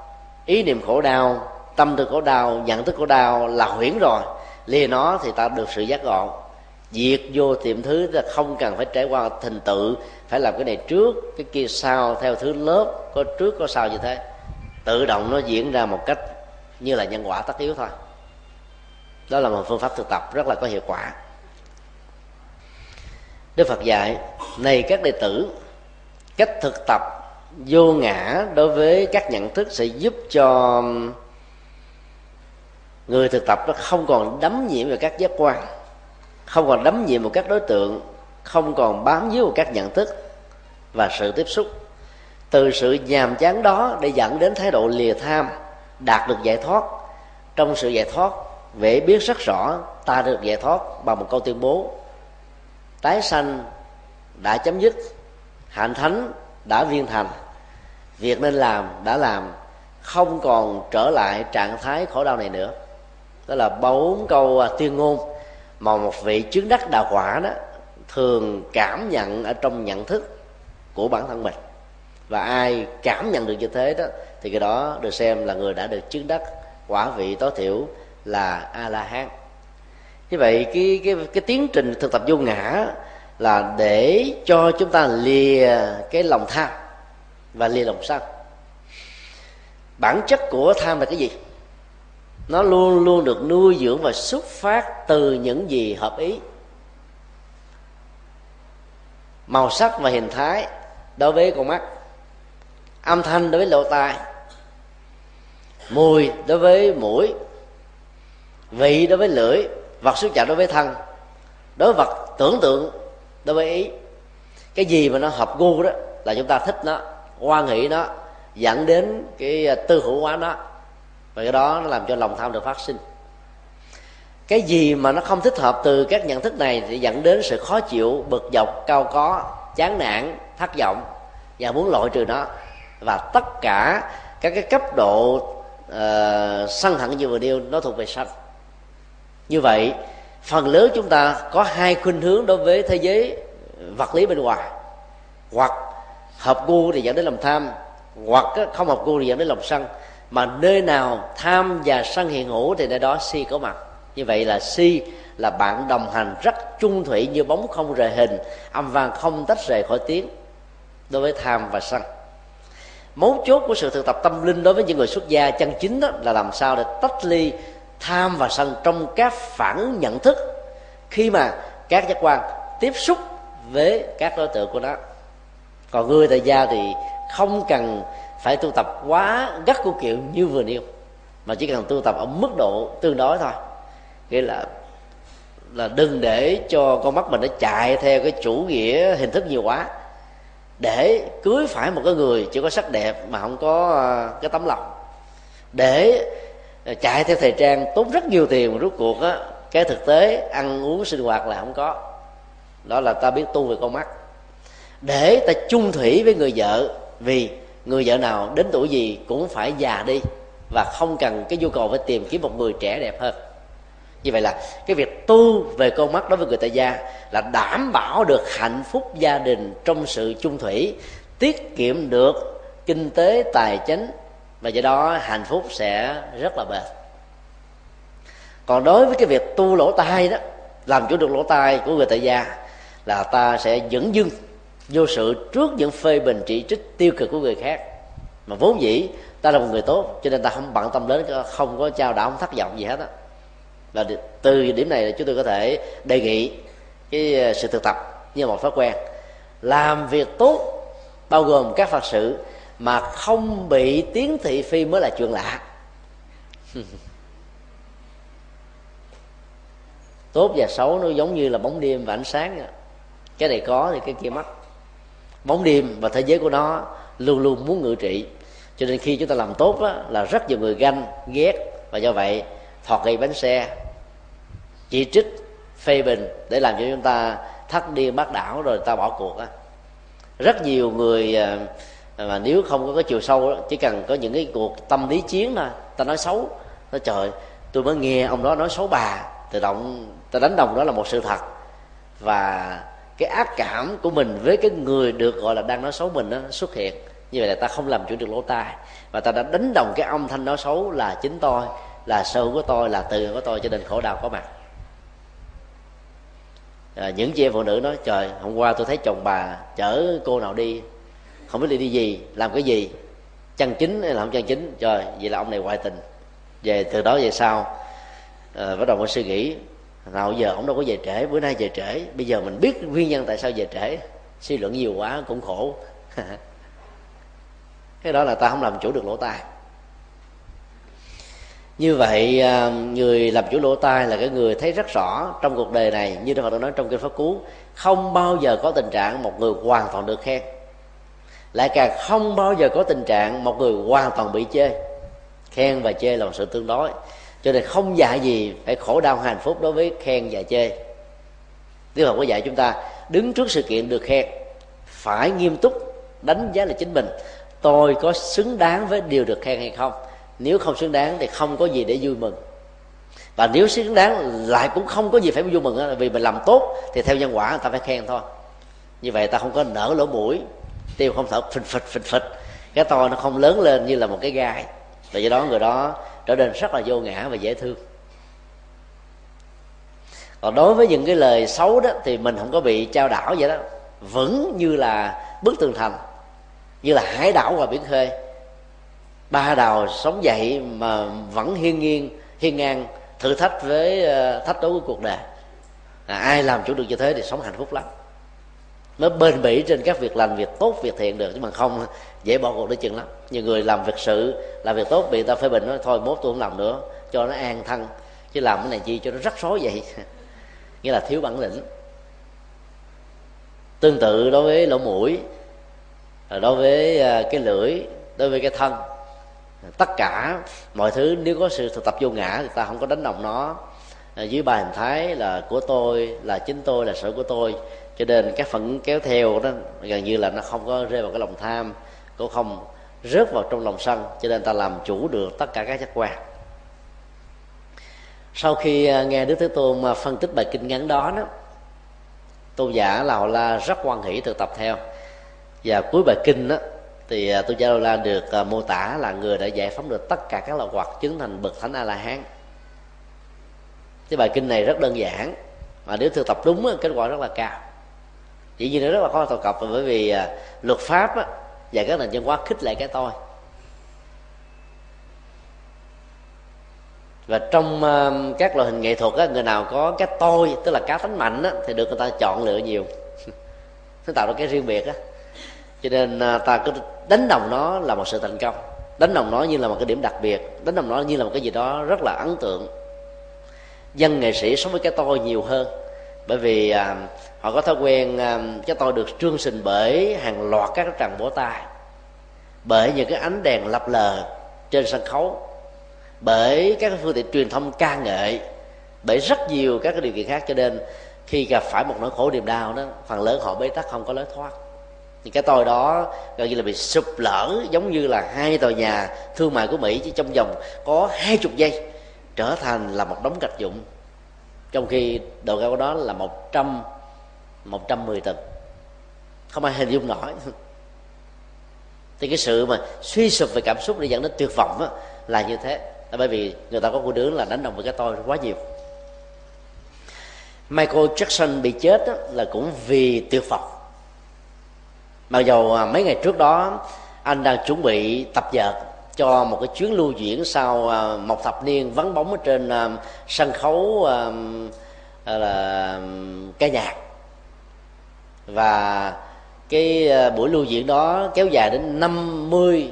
ý niệm khổ đau, tâm tư khổ đau, nhận thức khổ đau là huyễn rồi. Lìa nó thì ta được sự giác ngộ diệt vô tiệm thứ là không cần phải trải qua thành tựu, phải làm cái này trước, cái kia sau, theo thứ lớp, có trước, có sau như thế. Tự động nó diễn ra một cách như là nhân quả tất yếu thôi. Đó là một phương pháp thực tập rất là có hiệu quả. Đức phật dạy, này các đệ tử, cách thực tập vô ngã đối với các nhận thức sẽ giúp cho người thực tập nó không còn đắm nhiễm vào các giác quan không còn đắm nhiễm vào các đối tượng, không còn bám víu vào các nhận thức và sự tiếp xúc. Từ sự nhàm chán đó để dẫn đến thái độ lìa tham, đạt được giải thoát. Trong sự giải thoát, vẽ biết rất rõ, ta được giải thoát bằng một câu tuyên bố. Tái sanh đã chấm dứt, hạnh thánh đã viên thành. Việc nên làm đã làm, không còn trở lại trạng thái khổ đau này nữa. Đó là bốn câu tuyên ngôn mà một vị chứng đắc đạo quả đó thường cảm nhận ở trong nhận thức của bản thân mình. Và ai cảm nhận được như thế đó, thì cái đó được xem là người đã được chứng đắc quả vị tối thiểu là a la hán như vậy, cái cái cái tiến trình thực tập vô ngã là để cho chúng ta lìa cái lòng tham và lìa lòng sân. Bản chất của tham là cái gì? Nó luôn luôn được nuôi dưỡng và xuất phát từ những gì hợp ý. Màu sắc và hình thái đối với con mắt. Âm thanh đối với lỗ tai. Mùi đối với mũi. Vị đối với lưỡi. Vật xúc chạm đối với thân. Đối vật tưởng tượng đối với ý. Cái gì mà nó hợp gu đó là chúng ta thích nó quan hỷ nó, dẫn đến cái à, tư hữu hóa nó và cái đó nó làm cho lòng tham được phát sinh. Cái gì mà nó không thích hợp từ các nhận thức này thì dẫn đến sự khó chịu bực dọc cao có chán nản thất vọng và muốn loại trừ nó. Và tất cả các cái cấp độ uh, sân hận như vừa nêu nó thuộc về sanh. Như vậy phần lớn chúng ta có hai khuynh hướng đối với thế giới vật lý bên ngoài. Hoặc hợp gu thì dẫn đến lòng tham hoặc không hợp gu thì dẫn đến lòng sân mà nơi nào tham và sân hiện hữu thì nơi đó si có mặt. Như vậy là si là bạn đồng hành rất chung thủy như bóng không rời hình, âm vang không tách rời khỏi tiếng đối với tham và sân. Mấu chốt của sự thực tập tâm linh đối với những người xuất gia chân chính đó là làm sao để tách ly tham và sân trong các phản nhận thức khi mà các giác quan tiếp xúc với các đối tượng của nó. Còn người tại gia thì không cần phải tu tập quá gắt của kiệu như vừa nêu. Mà chỉ cần tu tập ở mức độ tương đối thôi. Nghĩa là là đừng để cho con mắt mình nó chạy theo cái chủ nghĩa, hình thức nhiều quá. Để cưới phải một cái người chỉ có sắc đẹp mà không có à, cái tấm lòng. Để à, chạy theo thời trang tốn rất nhiều tiền mà rút cuộc á, cái thực tế ăn uống sinh hoạt là không có. Đó là ta biết tu về con mắt. Để ta chung thủy với người vợ vì người vợ nào đến tuổi gì cũng phải già đi và không cần cái nhu cầu phải tìm kiếm một người trẻ đẹp hơn. Như vậy là cái việc tu về con mắt đối với người tại gia là đảm bảo được hạnh phúc gia đình trong sự chung thủy, tiết kiệm được kinh tế, tài chính và do đó hạnh phúc sẽ rất là bền. Còn đối với cái việc tu lỗ tai đó, làm chủ được lỗ tai của người tại gia là ta sẽ dẫn dưng vô sự trước những phê bình chỉ trích tiêu cực của người khác. Mà vốn dĩ, ta là một người tốt, cho nên ta không bận tâm đến không có trao đảo, không thất vọng gì hết á. Và từ điểm này chúng tôi có thể đề nghị cái ờ, sự thực tập như một thói quen. Làm việc tốt, bao gồm các phật sự, mà không bị tiếng thị phi mới là chuyện lạ. Tốt và xấu nó giống như là bóng đêm và ánh sáng cái này có thì cái kia mất bóng đêm và thế giới của nó luôn luôn muốn ngự trị. Cho nên khi chúng ta làm tốt đó, là rất nhiều người ganh ghét và do vậy thọt gây bánh xe chỉ trích phê bình để làm cho chúng ta thắt điên bác đảo rồi ta bỏ cuộc á. Rất nhiều người à, à, mà nếu không có cái chiều sâu đó, chỉ cần có những cái cuộc tâm lý chiến thôi ta nói xấu nói trời tôi mới nghe ông đó nói xấu bà tự động ta đánh đồng đó là một sự thật. Và cái ác cảm của mình với cái người được gọi là đang nói xấu mình đó xuất hiện. Như vậy là ta không làm chủ được lỗ tai. Và ta đã đánh đồng cái âm thanh nói xấu là chính tôi là sở hữu của tôi là từ của tôi cho nên khổ đau có mặt. À, những chị em phụ nữ nói trời hôm qua tôi thấy chồng bà chở cô nào đi không biết đi đi gì làm cái gì? Chân chính hay là không chân chính? Trời vậy là ông này ngoại tình. Về từ đó về sau à, bắt đầu có suy nghĩ nào giờ ông đâu có về trễ, bữa nay về trễ. Bây giờ mình biết nguyên nhân tại sao về trễ. Suy luận nhiều quá cũng khổ. Cái đó là ta không làm chủ được lỗ tai. Như vậy à, người làm chủ lỗ tai là cái người thấy rất rõ trong cuộc đời này, như Đức Phật đã nói trong kinh pháp cú, không bao giờ có tình trạng một người hoàn toàn được khen. Lại càng không bao giờ có tình trạng một người hoàn toàn bị chê. Khen và chê là một sự tương đối cho nên không dạy gì phải khổ đau hạnh phúc đối với khen và chê. Tiêu học có dạy chúng ta đứng trước sự kiện được khen, phải nghiêm túc đánh giá là chính mình. Tôi có xứng đáng với điều được khen hay không? Nếu không xứng đáng thì không có gì để vui mừng. Và nếu xứng đáng lại cũng không có gì phải vui mừng vì mình làm tốt thì theo nhân quả người ta phải khen thôi. Như vậy ta không có nở lỗ mũi, tiêu không thở phịch phịch phịch phịch. Cái to nó không lớn lên như là một cái gai. Và do đó người đó trở nên rất là vô ngã và dễ thương. Còn đối với những cái lời xấu đó thì mình không có bị trao đảo vậy đó. Vẫn như là bức tường thành như là hải đảo và biển khơi. Ba đào sống dậy mà vẫn hiên nghiêng hiên ngang thử thách với ờ, thách đấu của cuộc đời. À, ai làm chủ được như thế thì sống hạnh phúc lắm mới bền bỉ trên các việc lành việc tốt, việc thiện được, chứ mà không, dễ bỏ cuộc đến chừng lắm. Nhiều người làm việc sự, làm việc tốt bị ta phê bình nói, thôi mốt tôi không làm nữa, cho nó an thân, chứ làm cái này chi cho nó rắc rối vậy? Nghĩa là thiếu bản lĩnh. Tương tự đối với lỗ mũi đối với à, cái lưỡi, đối với cái thân. Tất cả, mọi thứ nếu có sự thực tập vô ngã thì ta không có đánh đồng nó. Dưới ba hình thái là của tôi, là chính tôi, là sở của tôi cho nên các phận kéo theo đó, gần như là nó không có rơi vào cái lòng tham, cũng không rớt vào trong lòng sân. Cho nên ta làm chủ được tất cả các giác quan. Sau khi à, nghe đức thế tôn mà phân tích bài kinh ngắn đó đó, tôn giả là họ la rất quan hỷ thực tập theo. Và cuối bài kinh đó, thì à, tôn tôi Gia La được à, mô tả là người đã giải phóng được tất cả các loại hoặc chứng thành bậc thánh a la hán cái bài kinh này rất đơn giản, mà nếu thực tập đúng kết quả rất là cao chỉ như nó rất là khó thổ cập bởi vì à, luật pháp á, và các nền văn hóa khích lệ cái tôi. Và trong uh, các loại hình nghệ thuật á, người nào có cái tôi tức là cá tánh mạnh á, thì được người ta chọn lựa nhiều. Nó tạo ra cái riêng biệt á. Cho nên à, ta cứ đánh đồng nó là một sự thành công đánh đồng nó như là một cái điểm đặc biệt đánh đồng nó như là một cái gì đó rất là ấn tượng. Dân nghệ sĩ sống với cái tôi nhiều hơn bởi vì à, họ có thói quen um, cho cái tôi được trương sình bởi hàng loạt các tràng bổ tay, bởi những cái ánh đèn lập lờ trên sân khấu, bởi các phương tiện truyền thông ca nghệ bởi rất nhiều các cái điều kiện khác. Cho nên khi gặp phải một nỗi khổ niềm đau đó, phần lớn họ bế tắc, không có lối thoát. Thì cái tôi đó gần như là bị sụp lở, giống như là hai tòa nhà thương mại của mỹ chỉ trong vòng có hai chục giây trở thành là một đống gạch dụng trong khi độ cao của đó là một trăm một trăm mười tầng không ai hình dung nổi. Thì cái sự mà suy sụp về cảm xúc để dẫn đến tuyệt vọng đó, là như thế. Là bởi vì người ta có cô đứa là đánh đồng với cái tôi quá nhiều. Michael Jackson bị chết đó, là cũng vì tuyệt vọng. Mặc dầu à, mấy ngày trước đó anh đang chuẩn bị tập dợt cho một cái chuyến lưu diễn sau à, một thập niên vắng bóng ở trên à, sân khấu là ca nhạc và cái ờ, buổi lưu diễn đó kéo dài đến 50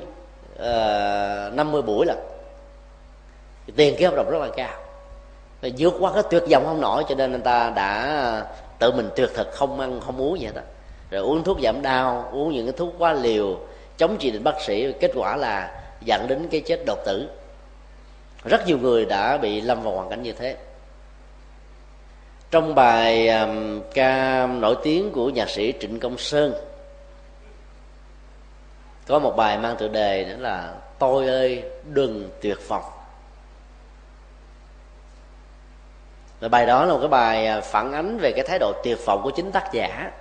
uh, 50 buổi là tiền cái hợp đồng rất là cao. Và vượt qua cái tuyệt vọng không nổi cho nên anh ta đã ờ, tự mình tuyệt thực không ăn không uống gì hết đó rồi uống thuốc giảm đau uống những cái thuốc quá liều chống chỉ định bác sĩ kết quả là dẫn đến cái chết đột tử. Rất nhiều người đã bị lâm vào hoàn cảnh như thế trong bài um, ca nổi tiếng của nhạc sĩ trịnh công sơn có một bài mang tựa đề đó là tôi ơi đừng tuyệt vọng và bài đó là một cái bài à, phản ánh về cái thái độ tuyệt vọng của chính tác giả.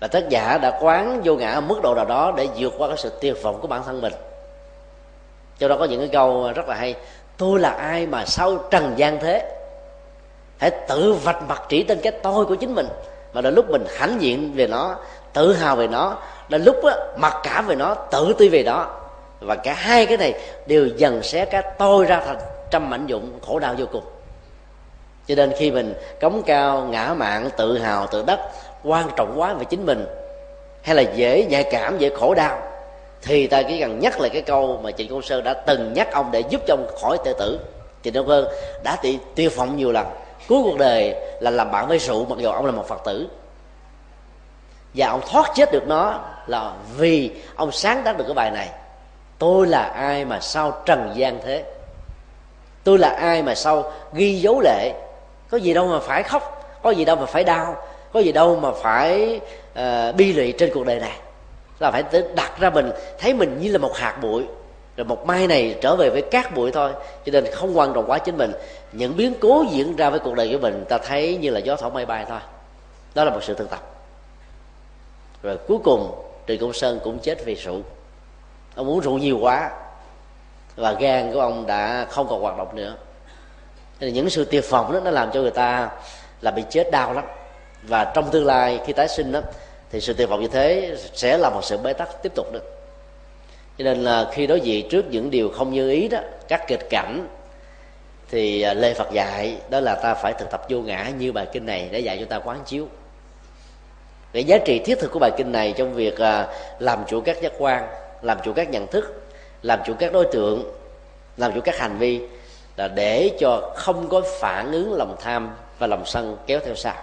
Và tác giả đã quán vô ngã ở mức độ nào đó để vượt qua cái sự tuyệt vọng của bản thân mình. Cho đó có những cái câu rất là hay tôi là ai mà sao trần gian thế? Hãy tự vạch mặt chỉ tên cái tôi của chính mình. Mà đến lúc mình hãnh diện về nó tự hào về nó đến lúc á, mặc cảm về nó tự ti về đó, và cả hai cái này đều dần xé cái tôi ra thành trăm mảnh dụng khổ đau vô cùng. Cho nên khi mình cống cao ngã mạng tự hào tự đắc quan trọng quá về chính mình hay là dễ nhạy cảm dễ khổ đau thì ta chỉ cần nhắc lại cái câu mà trịnh công sơn đã từng nhắc ông để giúp cho ông khỏi tự tử. Thì công hơn đã bị tiêu phỏng nhiều lần cuối cuộc đời là làm bạn với rượu mặc dù ông là một phật tử. Và ông thoát chết được nó là vì ông sáng tác được cái bài này. Tôi là ai mà sao trần gian thế? Tôi là ai mà sao ghi dấu lệ? Có gì đâu mà phải khóc có gì đâu mà phải đau có gì đâu mà phải uh, bi lụy trên cuộc đời này. Là phải đặt ra mình thấy mình như là một hạt bụi rồi một mai này trở về với cát bụi thôi, cho nên không quan trọng quá chính mình. Những biến cố diễn ra với cuộc đời của mình, ta thấy như là gió thổi mây bay thôi. Đó là một sự thực tập. Rồi cuối cùng trịnh công sơn cũng chết vì rượu. Ông uống rượu nhiều quá, và gan của ông đã không còn hoạt động nữa. Nên những sự tuyệt vọng đó nó làm cho người ta là bị chết đau lắm. Và trong tương lai khi tái sinh đó, thì sự tuyệt vọng như thế sẽ là một sự bế tắc tiếp tục được cho nên là khi đối diện trước những điều không như ý đó, các kịch cảnh, thì à, lê phật dạy đó là ta phải thực tập vô ngã như bài kinh này để dạy cho ta quán chiếu. Cái giá trị thiết thực của bài kinh này trong việc à, làm chủ các giác quan, làm chủ các nhận thức, làm chủ các đối tượng, làm chủ các hành vi là để cho không có phản ứng lòng tham và lòng sân kéo theo sau.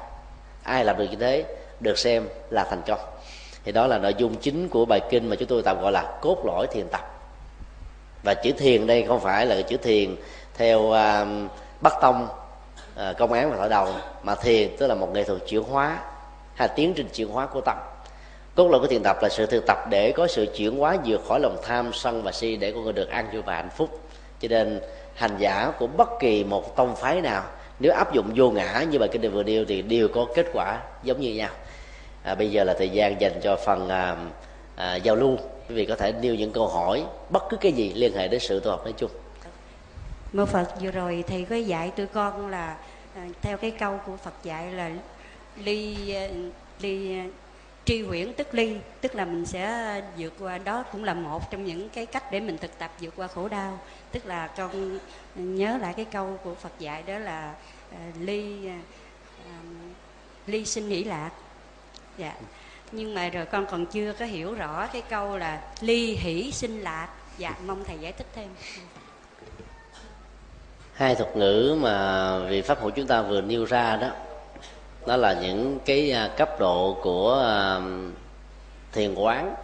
Ai làm được như thế được xem là thành công thì đó là nội dung chính của bài kinh mà chúng tôi tạm gọi là cốt lõi thiền tập. Và chữ thiền đây không phải là chữ thiền theo uh, bắc tông uh, công án và thổi đầu mà thiền tức là một nghệ thuật chuyển hóa hay tiến trình chuyển hóa của tâm. Cốt lõi của thiền tập là sự thực tập để có sự chuyển hóa vượt khỏi lòng tham sân và si để con người được an vui và hạnh phúc. Cho nên hành giả của bất kỳ một tông phái nào nếu áp dụng vô ngã như bài kinh đề vừa nêu thì đều có kết quả giống như nhau à, bây giờ là thời gian dành cho phần à, à, giao lưu. Quý vị có thể nêu những câu hỏi bất cứ cái gì liên hệ đến sự tu học nói chung. Mô phật vừa rồi thầy có dạy tụi con là à, theo cái câu của phật dạy là ly à, ly à, tri huyễn tức ly tức là mình sẽ vượt qua đó cũng là một trong những cái cách để mình thực tập vượt qua khổ đau. Tức là con nhớ lại cái câu của phật dạy đó là uh, ly uh, ly sinh hỷ lạc dạ. Nhưng mà rồi con còn chưa có hiểu rõ cái câu là ly hỷ sinh lạc. Dạ mong thầy giải thích thêm. Hai thuật ngữ mà vị pháp hữu chúng ta vừa nêu ra đó đó là những cái à, cấp độ của à, thiền quán,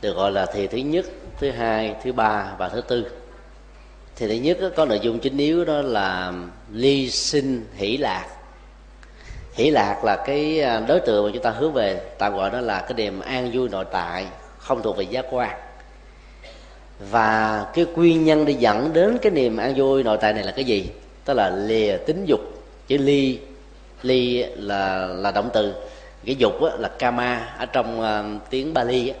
được gọi là thiền thứ nhất, thứ hai, thứ ba và thứ tư. Thì thứ nhất có nội dung chính yếu đó là ly sinh hỷ lạc hỷ lạc là cái à, đối tượng mà chúng ta hướng về tạm gọi đó là cái niềm an vui nội tại không thuộc về giác quan. Và cái nguyên nhân để dẫn đến cái niềm an vui nội tại này là cái gì? Đó là lìa tính dục chữ ly ly là là động từ. Cái dục á, là kama ở trong uh, tiếng Bali á.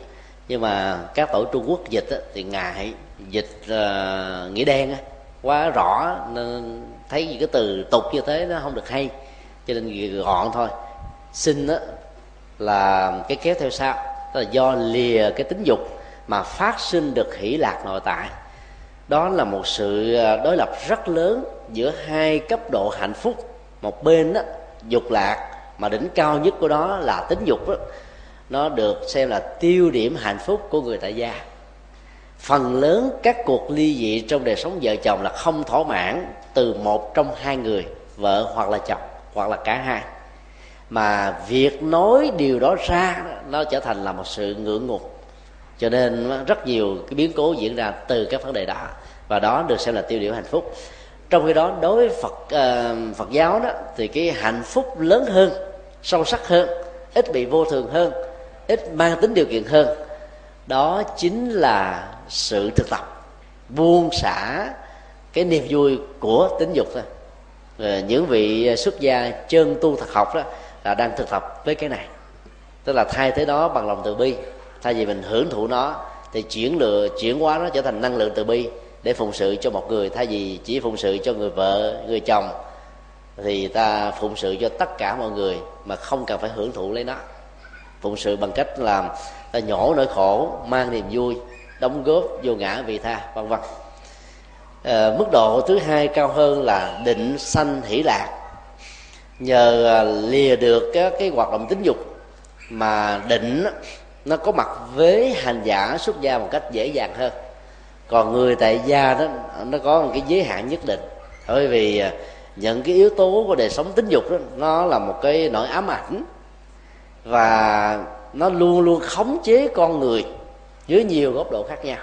nhưng mà các tổ Trung Quốc dịch á, thì ngại dịch uh, nghĩa đen á, quá rõ nên thấy những cái từ tục như thế nó không được hay cho nên gọn thôi. Sinh đó là cái kéo theo sau đó là do lìa cái tính dục mà phát sinh được hỷ lạc nội tại. Đó là một sự à, đối lập rất lớn giữa hai cấp độ hạnh phúc. Một bên đó dục lạc mà đỉnh cao nhất của đó là tính dục đó, nó được xem là tiêu điểm hạnh phúc của người tại gia. Phần lớn các cuộc ly dị trong đời sống vợ chồng là không thỏa mãn từ một trong hai người vợ hoặc là chồng hoặc là cả hai. Mà việc nói điều đó ra nó trở thành là một sự ngưỡng ngục cho nên rất nhiều cái biến cố diễn ra từ các vấn đề đó và đó được xem là tiêu điểm hạnh phúc. Trong khi đó đối với phật uh, phật giáo đó thì cái hạnh phúc lớn hơn sâu sắc hơn ít bị vô thường hơn ít mang tính điều kiện hơn đó chính là sự thực tập buông xả cái niềm vui của tính dục thôi. Ờ, những vị xuất gia chân tu thật học đó là đang thực tập với cái này. Tức là thay thế đó bằng lòng từ bi. Thay vì mình hưởng thụ nó, thì chuyển lựa, chuyển hóa nó trở thành năng lượng từ bi để phụng sự cho một người. Thay vì chỉ phụng sự cho người vợ, người chồng, thì ta phụng sự cho tất cả mọi người mà không cần phải hưởng thụ lấy nó. Phụng sự bằng cách làm ta nhổ nỗi khổ, mang niềm vui, đóng góp vô ngã vị tha, vân vân à, mức độ thứ hai cao hơn là định sanh hỷ lạc. Nhờ à, lìa được các cái hoạt động tính dục mà định nó có mặt với hành giả xuất gia một cách dễ dàng hơn. Còn người tại gia đó nó có một cái giới hạn nhất định. Bởi vì à, những cái yếu tố của đời sống tính dục đó nó là một cái nỗi ám ảnh. Và nó luôn luôn khống chế con người dưới nhiều góc độ khác nhau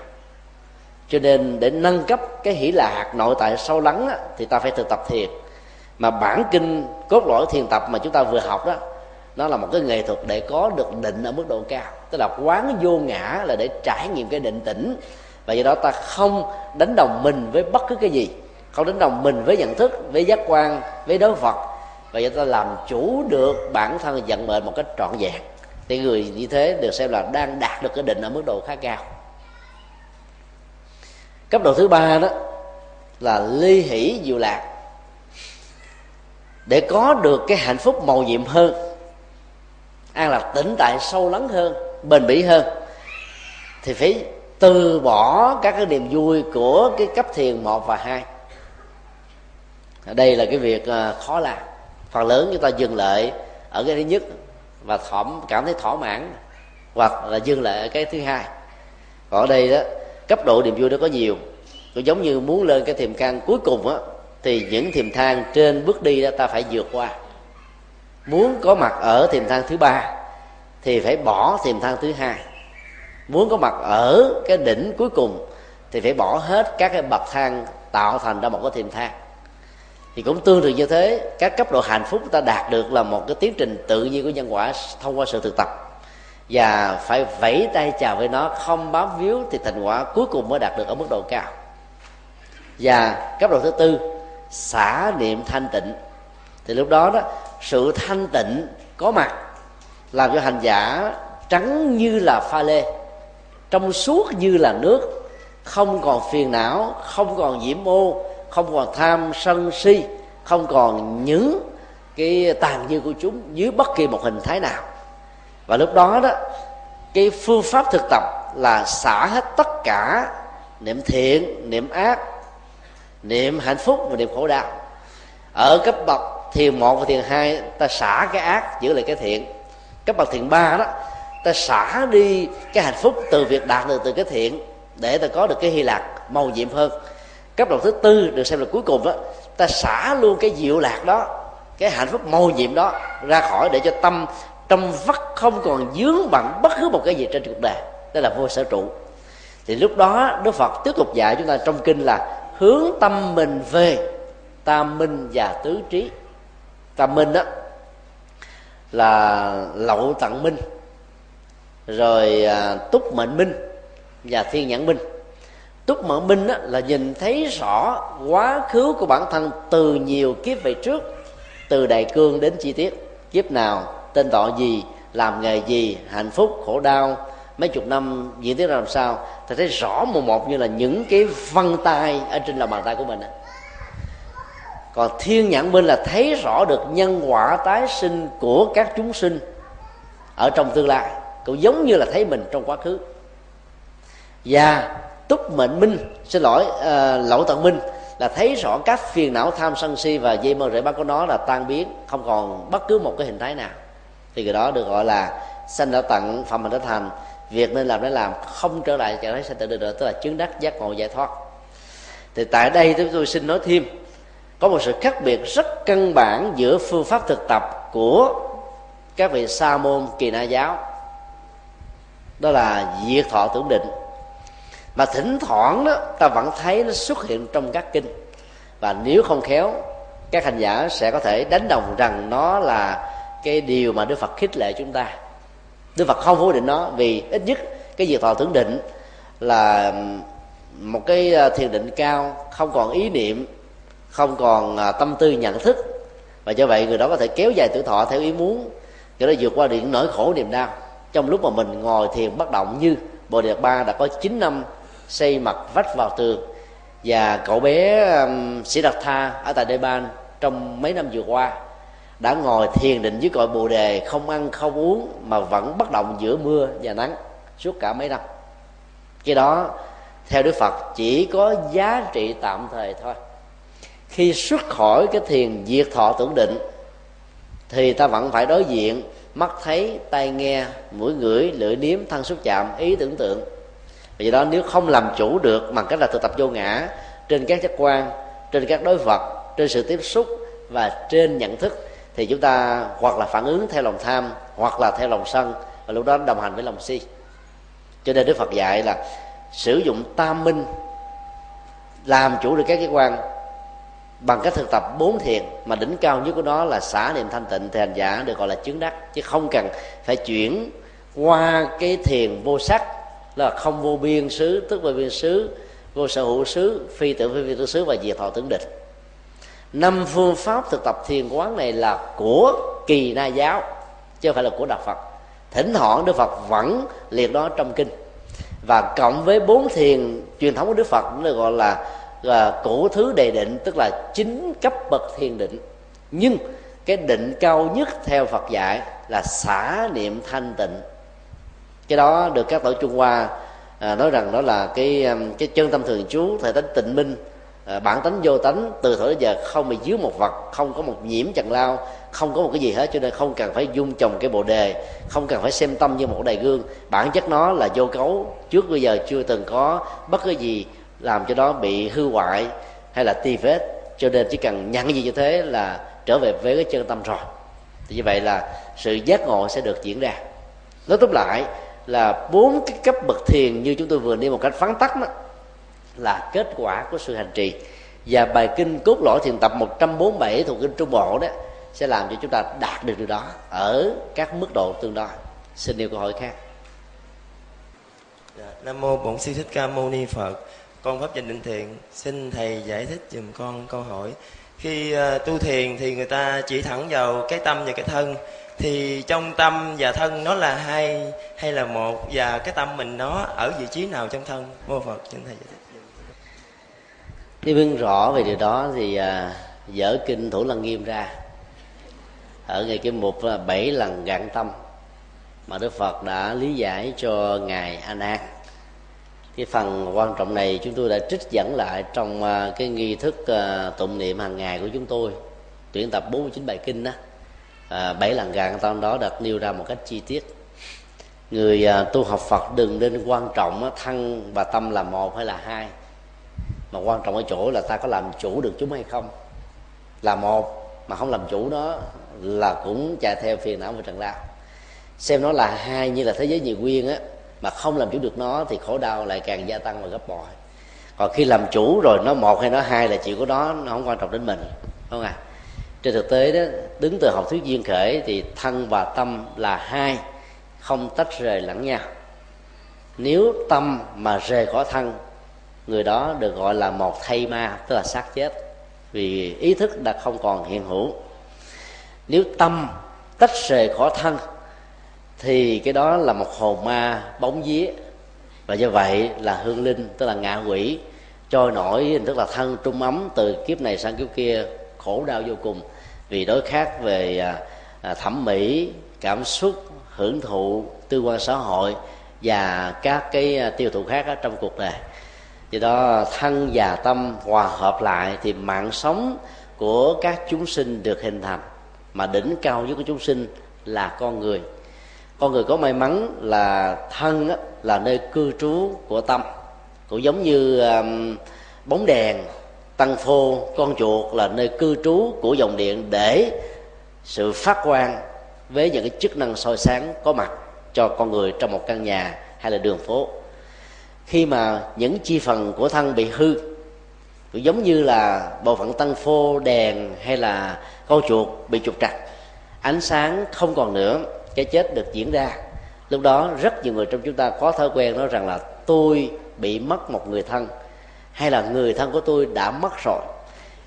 cho nên để nâng cấp cái hỷ lạc nội tại sâu lắng á, thì ta phải thực tập thiền. Mà bản kinh cốt lõi thiền tập mà chúng ta vừa học đó nó là một cái nghệ thuật để có được định ở mức độ cao. Tức là quán vô ngã là để trải nghiệm cái định tĩnh. Và do đó ta không đánh đồng mình với bất cứ cái gì. Không đánh đồng mình với nhận thức với giác quan với đối vật. Và do ta làm chủ được bản thân vận mệnh một cách trọn vẹn. Thì người như thế được xem là đang đạt được cái định ở mức độ khá cao cấp độ thứ ba đó là ly hỷ diệu lạc. Để có được cái hạnh phúc màu nhiệm hơn, an lạc tĩnh tại sâu lắng hơn, bền bỉ hơn, thì phải từ bỏ các cái niềm vui của cái cấp thiền một và hai. Đây là cái việc à, khó làm. Phần lớn chúng ta dừng lại ở cái thứ nhất và thỏa, cảm thấy thỏa mãn, hoặc là dừng lại ở cái thứ hai. Còn ở đây đó cấp độ niềm vui nó có nhiều. Cũng giống như muốn lên cái thiềm căn cuối cùng á, thì những thiềm thang trên bước đi đó ta phải vượt qua. Muốn có mặt ở thiềm thang thứ ba, thì phải bỏ thiềm thang thứ hai. Muốn có mặt ở cái đỉnh cuối cùng, thì phải bỏ hết các cái bậc thang tạo thành ra một cái thiềm thang. Thì cũng tương tự như thế, các cấp độ hạnh phúc ta đạt được là một cái tiến trình tự nhiên của nhân quả thông qua sự thực tập và phải vẫy tay chào với nó, không bám víu thì thành quả cuối cùng mới đạt được ở mức độ cao. Và cấp độ thứ tư, xả niệm thanh tịnh. Thì lúc đó đó, sự thanh tịnh có mặt, làm cho hành giả trắng như là pha lê, trong suốt như là nước, không còn phiền não, không còn nhiễm ô, không còn tham sân si, không còn những cái tàn dư của chúng, dưới bất kỳ một hình thái nào và lúc đó đó, cái phương pháp thực tập là xả hết tất cả niệm thiện, niệm ác, niệm hạnh phúc và niệm khổ đau. Ở cấp bậc thiền một và thiền hai, ta xả cái ác, giữ lại cái thiện. Cấp bậc thiền ba đó, ta xả đi cái hạnh phúc từ việc đạt được từ cái thiện để ta có được cái hy lạc màu nhiệm hơn. Cấp độ thứ tư được xem là cuối cùng đó, ta xả luôn cái diệu lạc đó, cái hạnh phúc màu nhiệm đó ra khỏi để cho tâm trong vắt không còn dướng bằng bất cứ một cái gì trên cuộc đời. Đó là vô sở trụ. Thì lúc đó đức phật tiếp tục dạy chúng ta trong kinh là hướng tâm mình về tam minh và tứ trí. Tam minh đó là lậu tận minh, rồi à, túc mệnh minh và thiên nhãn minh. Túc mệnh minh đó là nhìn thấy rõ quá khứ của bản thân từ nhiều kiếp về trước, từ đại cương đến chi tiết, kiếp nào tên tọ gì làm nghề gì hạnh phúc khổ đau. Mấy chục năm diễn tiến ra làm sao thì thấy rõ một một như là những cái vân tay ở trên lòng bàn tay của mình còn thiên nhãn minh là thấy rõ được nhân quả tái sinh của các chúng sinh ở trong tương lai cũng giống như là thấy mình trong quá khứ. Và túc mệnh minh xin lỗi ờ, uh, lỗ tận minh là thấy rõ các phiền não tham sân si và dây mơ rễ ba của nó là tan biến không còn bất cứ một cái hình thái nào thì cái đó được gọi là sanh đã tận phẩm hành đã thành. Việc nên làm để làm, không trở lại trạng thái sanh tự được nữa, tức là chứng đắc giác ngộ giải thoát. Thì tại đây chúng tôi xin nói thêm, có một sự khác biệt rất căn bản giữa phương pháp thực tập của các vị sa môn kỳ na giáo. Đó là diệt thọ tưởng định. Mà thỉnh thoảng đó, ta vẫn thấy nó xuất hiện trong các kinh. Và nếu không khéo, các hành giả sẽ có thể đánh đồng rằng nó là cái điều mà đức phật khích lệ chúng ta. Đức phật không phủ định nó vì ít nhất cái diệt thọ tưởng định là một cái à, thiền định cao không còn ý niệm không còn à, tâm tư nhận thức. Và do vậy người đó có thể kéo dài tuổi thọ theo ý muốn. Cho nó vượt qua điện nỗi khổ niềm đau. Trong lúc mà mình ngồi thiền bất động như bồ đề ba đã có 9 năm xây mặt vách vào tường. Và cậu bé um, sĩ đạt tha ở tại Đê Ban trong mấy năm vừa qua đã ngồi thiền định dưới cội bồ đề, không ăn, không uống, mà vẫn bất động giữa mưa và nắng suốt cả mấy năm. Cái đó, theo đức phật, chỉ có giá trị tạm thời thôi. Khi xuất khỏi cái thiền diệt thọ tưởng định, thì ta vẫn phải đối diện, mắt thấy, tai nghe, mũi ngửi, lưỡi nếm, thân xúc chạm, ý tưởng tượng. Vì đó, nếu không làm chủ được bằng cách là thực tập vô ngã trên các giác quan, trên các đối vật, trên sự tiếp xúc và trên nhận thức thì chúng ta hoặc là phản ứng theo lòng tham, hoặc là theo lòng sân, và lúc đó đồng hành với lòng si. Cho nên đức phật dạy là sử dụng tam minh làm chủ được các giác quan bằng cách thực tập bốn thiền, mà đỉnh cao nhất của nó là xả niệm thanh tịnh, thì hành giả được gọi là chứng đắc, chứ không cần phải chuyển qua cái thiền vô sắc, là không vô biên xứ, tức vô biên xứ, vô sở hữu xứ, phi tự phi phi tự xứ và diệt thọ tưởng định năm phương pháp thực tập thiền quán này là của kỳ na giáo chứ không phải là của đạo phật. Thỉnh thoảng đức phật vẫn liệt đó trong kinh. Và cộng với bốn thiền truyền thống của đức phật nó gọi là, là cổ thứ đề định tức là chín cấp bậc thiền định. Nhưng cái định cao nhất theo phật dạy là xả niệm thanh tịnh. Cái đó được các tổ trung hoa à, nói rằng đó là cái à, cái chân tâm thường trú thời tánh tịnh minh Ờ, bản tánh vô tánh, từ thời đến giờ không bị dưới một vật, không có một nhiễm trần lao, không có một cái gì hết, cho nên không cần phải dung trồng cái bộ đề, không cần phải xem tâm như một đài gương. Bản chất nó là vô cấu, trước bây giờ chưa từng có bất cứ gì làm cho nó bị hư hoại hay là ti vết, cho nên chỉ cần nhận gì như thế là trở về với cái chân tâm rồi. Thì như vậy là sự giác ngộ sẽ được diễn ra. Nói tóm lại là bốn cái cấp bậc thiền như chúng tôi vừa đi một cách phán tắt đó là kết quả của sự hành trì. Và bài kinh cốt lõi thiền tập 147 thuộc kinh Trung Bộ đó sẽ làm cho chúng ta đạt được điều đó ở các mức độ tương đối. Xin nêu câu hỏi khác. Dạ, Nam mô Bổn Sư Thích Ca Mâu Ni Phật. Con pháp danh định thiện xin thầy giải thích dùm con câu hỏi. Khi uh, tu thiền thì người ta chỉ thẳng vào cái tâm và cái thân. Thì trong tâm và thân nó là hai hay là một và cái tâm mình nó ở vị trí nào trong thân? Mô phật xin thầy giải thích nếu biết rõ về điều đó thì à, dở kinh thủ lăng nghiêm ra. Ở ngày cái mục là bảy lần gạn tâm mà đức phật đã lý giải cho ngài a nan cái phần quan trọng này chúng tôi đã trích dẫn lại trong à, cái nghi thức à, tụng niệm hàng ngày của chúng tôi. Tuyển tập 49 bài kinh đó à, bảy lần gạn tâm đó đặt nêu ra một cách chi tiết. Người à, tu học phật đừng nên quan trọng á, thân và tâm là một hay là hai mà quan trọng ở chỗ là ta có làm chủ được chúng hay không? Là một, mà không làm chủ nó là cũng chạy theo phiền não và trần lao xem nó là hai như là thế giới nhiều nguyên á, mà không làm chủ được nó thì khổ đau lại càng gia tăng và gấp bội. Còn khi làm chủ rồi nó một hay nó hai là chuyện của nó nó không quan trọng đến mình không à trên thực tế đó, đứng từ học thuyết duyên khởi thì thân và tâm là hai, không tách rời lẫn nhau. Nếu tâm mà rời khỏi thân người đó được gọi là một thay ma, tức là xác chết, vì ý thức đã không còn hiện hữu. Nếu tâm tách rời khỏi thân, thì cái đó là một hồn ma bóng vía. Và do vậy là hương linh, tức là ngạ quỷ, trôi nổi, tức là thân trung ấm từ kiếp này sang kiếp kia, khổ đau vô cùng. Vì đối khác về à, à, thẩm mỹ, cảm xúc, hưởng thụ, tư quan xã hội và các cái à, tiêu thụ khác ở trong cuộc đời do đó, thân và tâm hòa hợp lại thì mạng sống của các chúng sinh được hình thành. Mà đỉnh cao nhất của chúng sinh là con người. Con người có may mắn là thân là nơi cư trú của tâm. Cũng giống như bóng đèn, tăng phô, con chuột là nơi cư trú của dòng điện để sự phát quang với những cái chức năng soi sáng có mặt cho con người trong một căn nhà hay là đường phố khi mà những chi phần của thân bị hư, cũng giống như là bộ phận tăng phô, đèn hay là con chuột bị chuột trặc ánh sáng không còn nữa, cái chết được diễn ra. Lúc đó rất nhiều người trong chúng ta có thói quen nói rằng là tôi bị mất một người thân hay là người thân của tôi đã mất rồi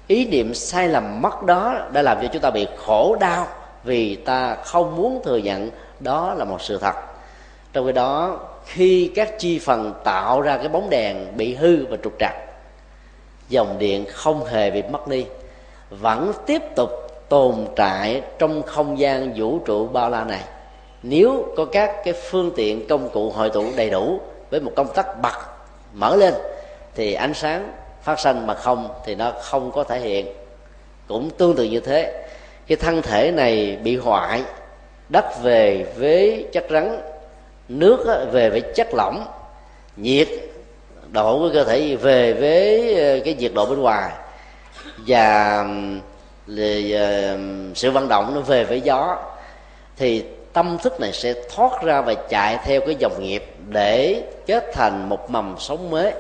ý niệm sai lầm mất đó đã làm cho chúng ta bị khổ đau vì ta không muốn thừa nhận đó là một sự thật. Trong khi đó khi các chi phần tạo ra cái bóng đèn bị hư và trục trặc, dòng điện không hề bị mất đi, vẫn tiếp tục tồn tại trong không gian vũ trụ bao la này. Nếu có các cái phương tiện công cụ hội tụ đầy đủ với một công tắc bật mở lên, thì ánh sáng phát sinh mà không thì nó không có thể hiện. Cũng tương tự như thế, cái thân thể này bị hoại, đất về với chất rắn nước về với chất lỏng, nhiệt độ của cơ thể về với ờ, cái nhiệt độ bên ngoài. Và ờ, sự vận động nó về với gió. Thì tâm thức này sẽ thoát ra và chạy theo cái dòng nghiệp để kết thành một mầm sống mới.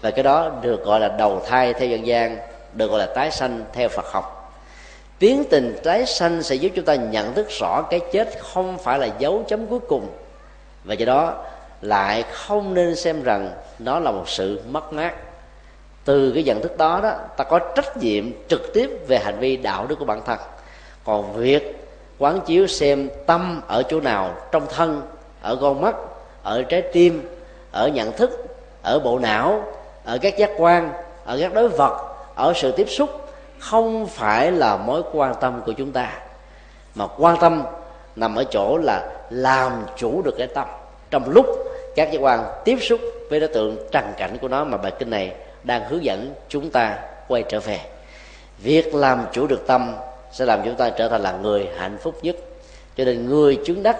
Và cái đó được gọi là đầu thai theo dân gian, được gọi là tái sanh theo phật học. Tiến tình tái sanh sẽ giúp chúng ta nhận thức rõ cái chết không phải là dấu chấm cuối cùng và do đó lại không nên xem rằng nó là một sự mất mát. Từ cái nhận thức đó đó, ta có trách nhiệm trực tiếp về hành vi đạo đức của bản thân. Còn việc quán chiếu xem tâm ở chỗ nào, trong thân, ở con mắt, ở trái tim, ở nhận thức, ở bộ não, ở các giác quan, ở các đối vật, ở sự tiếp xúc, không phải là mối quan tâm của chúng ta. Mà quan tâm nằm ở chỗ là làm chủ được cái tâm. Trong lúc các giác quan tiếp xúc với đối tượng trần cảnh của nó mà bài kinh này đang hướng dẫn chúng ta quay trở về. Việc làm chủ được tâm sẽ làm chúng ta trở thành là người hạnh phúc nhất. Cho nên người chứng đắc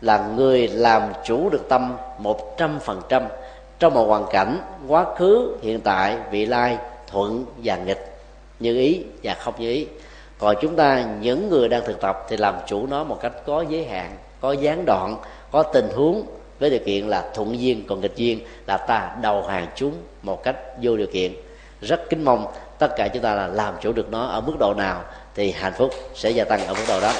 là người làm chủ được tâm một trăm phần trăm trong một hoàn cảnh quá khứ, hiện tại, vị lai, thuận và nghịch. Như ý và không như ý. Còn chúng ta, những người đang thực tập thì làm chủ nó một cách có giới hạn có gián đoạn, có tình huống với điều kiện là thuận duyên còn nghịch duyên là ta đầu hàng chúng một cách vô điều kiện. Rất kính mong tất cả chúng ta là làm chủ được nó ở mức độ nào thì hạnh phúc sẽ gia tăng ở mức độ đó.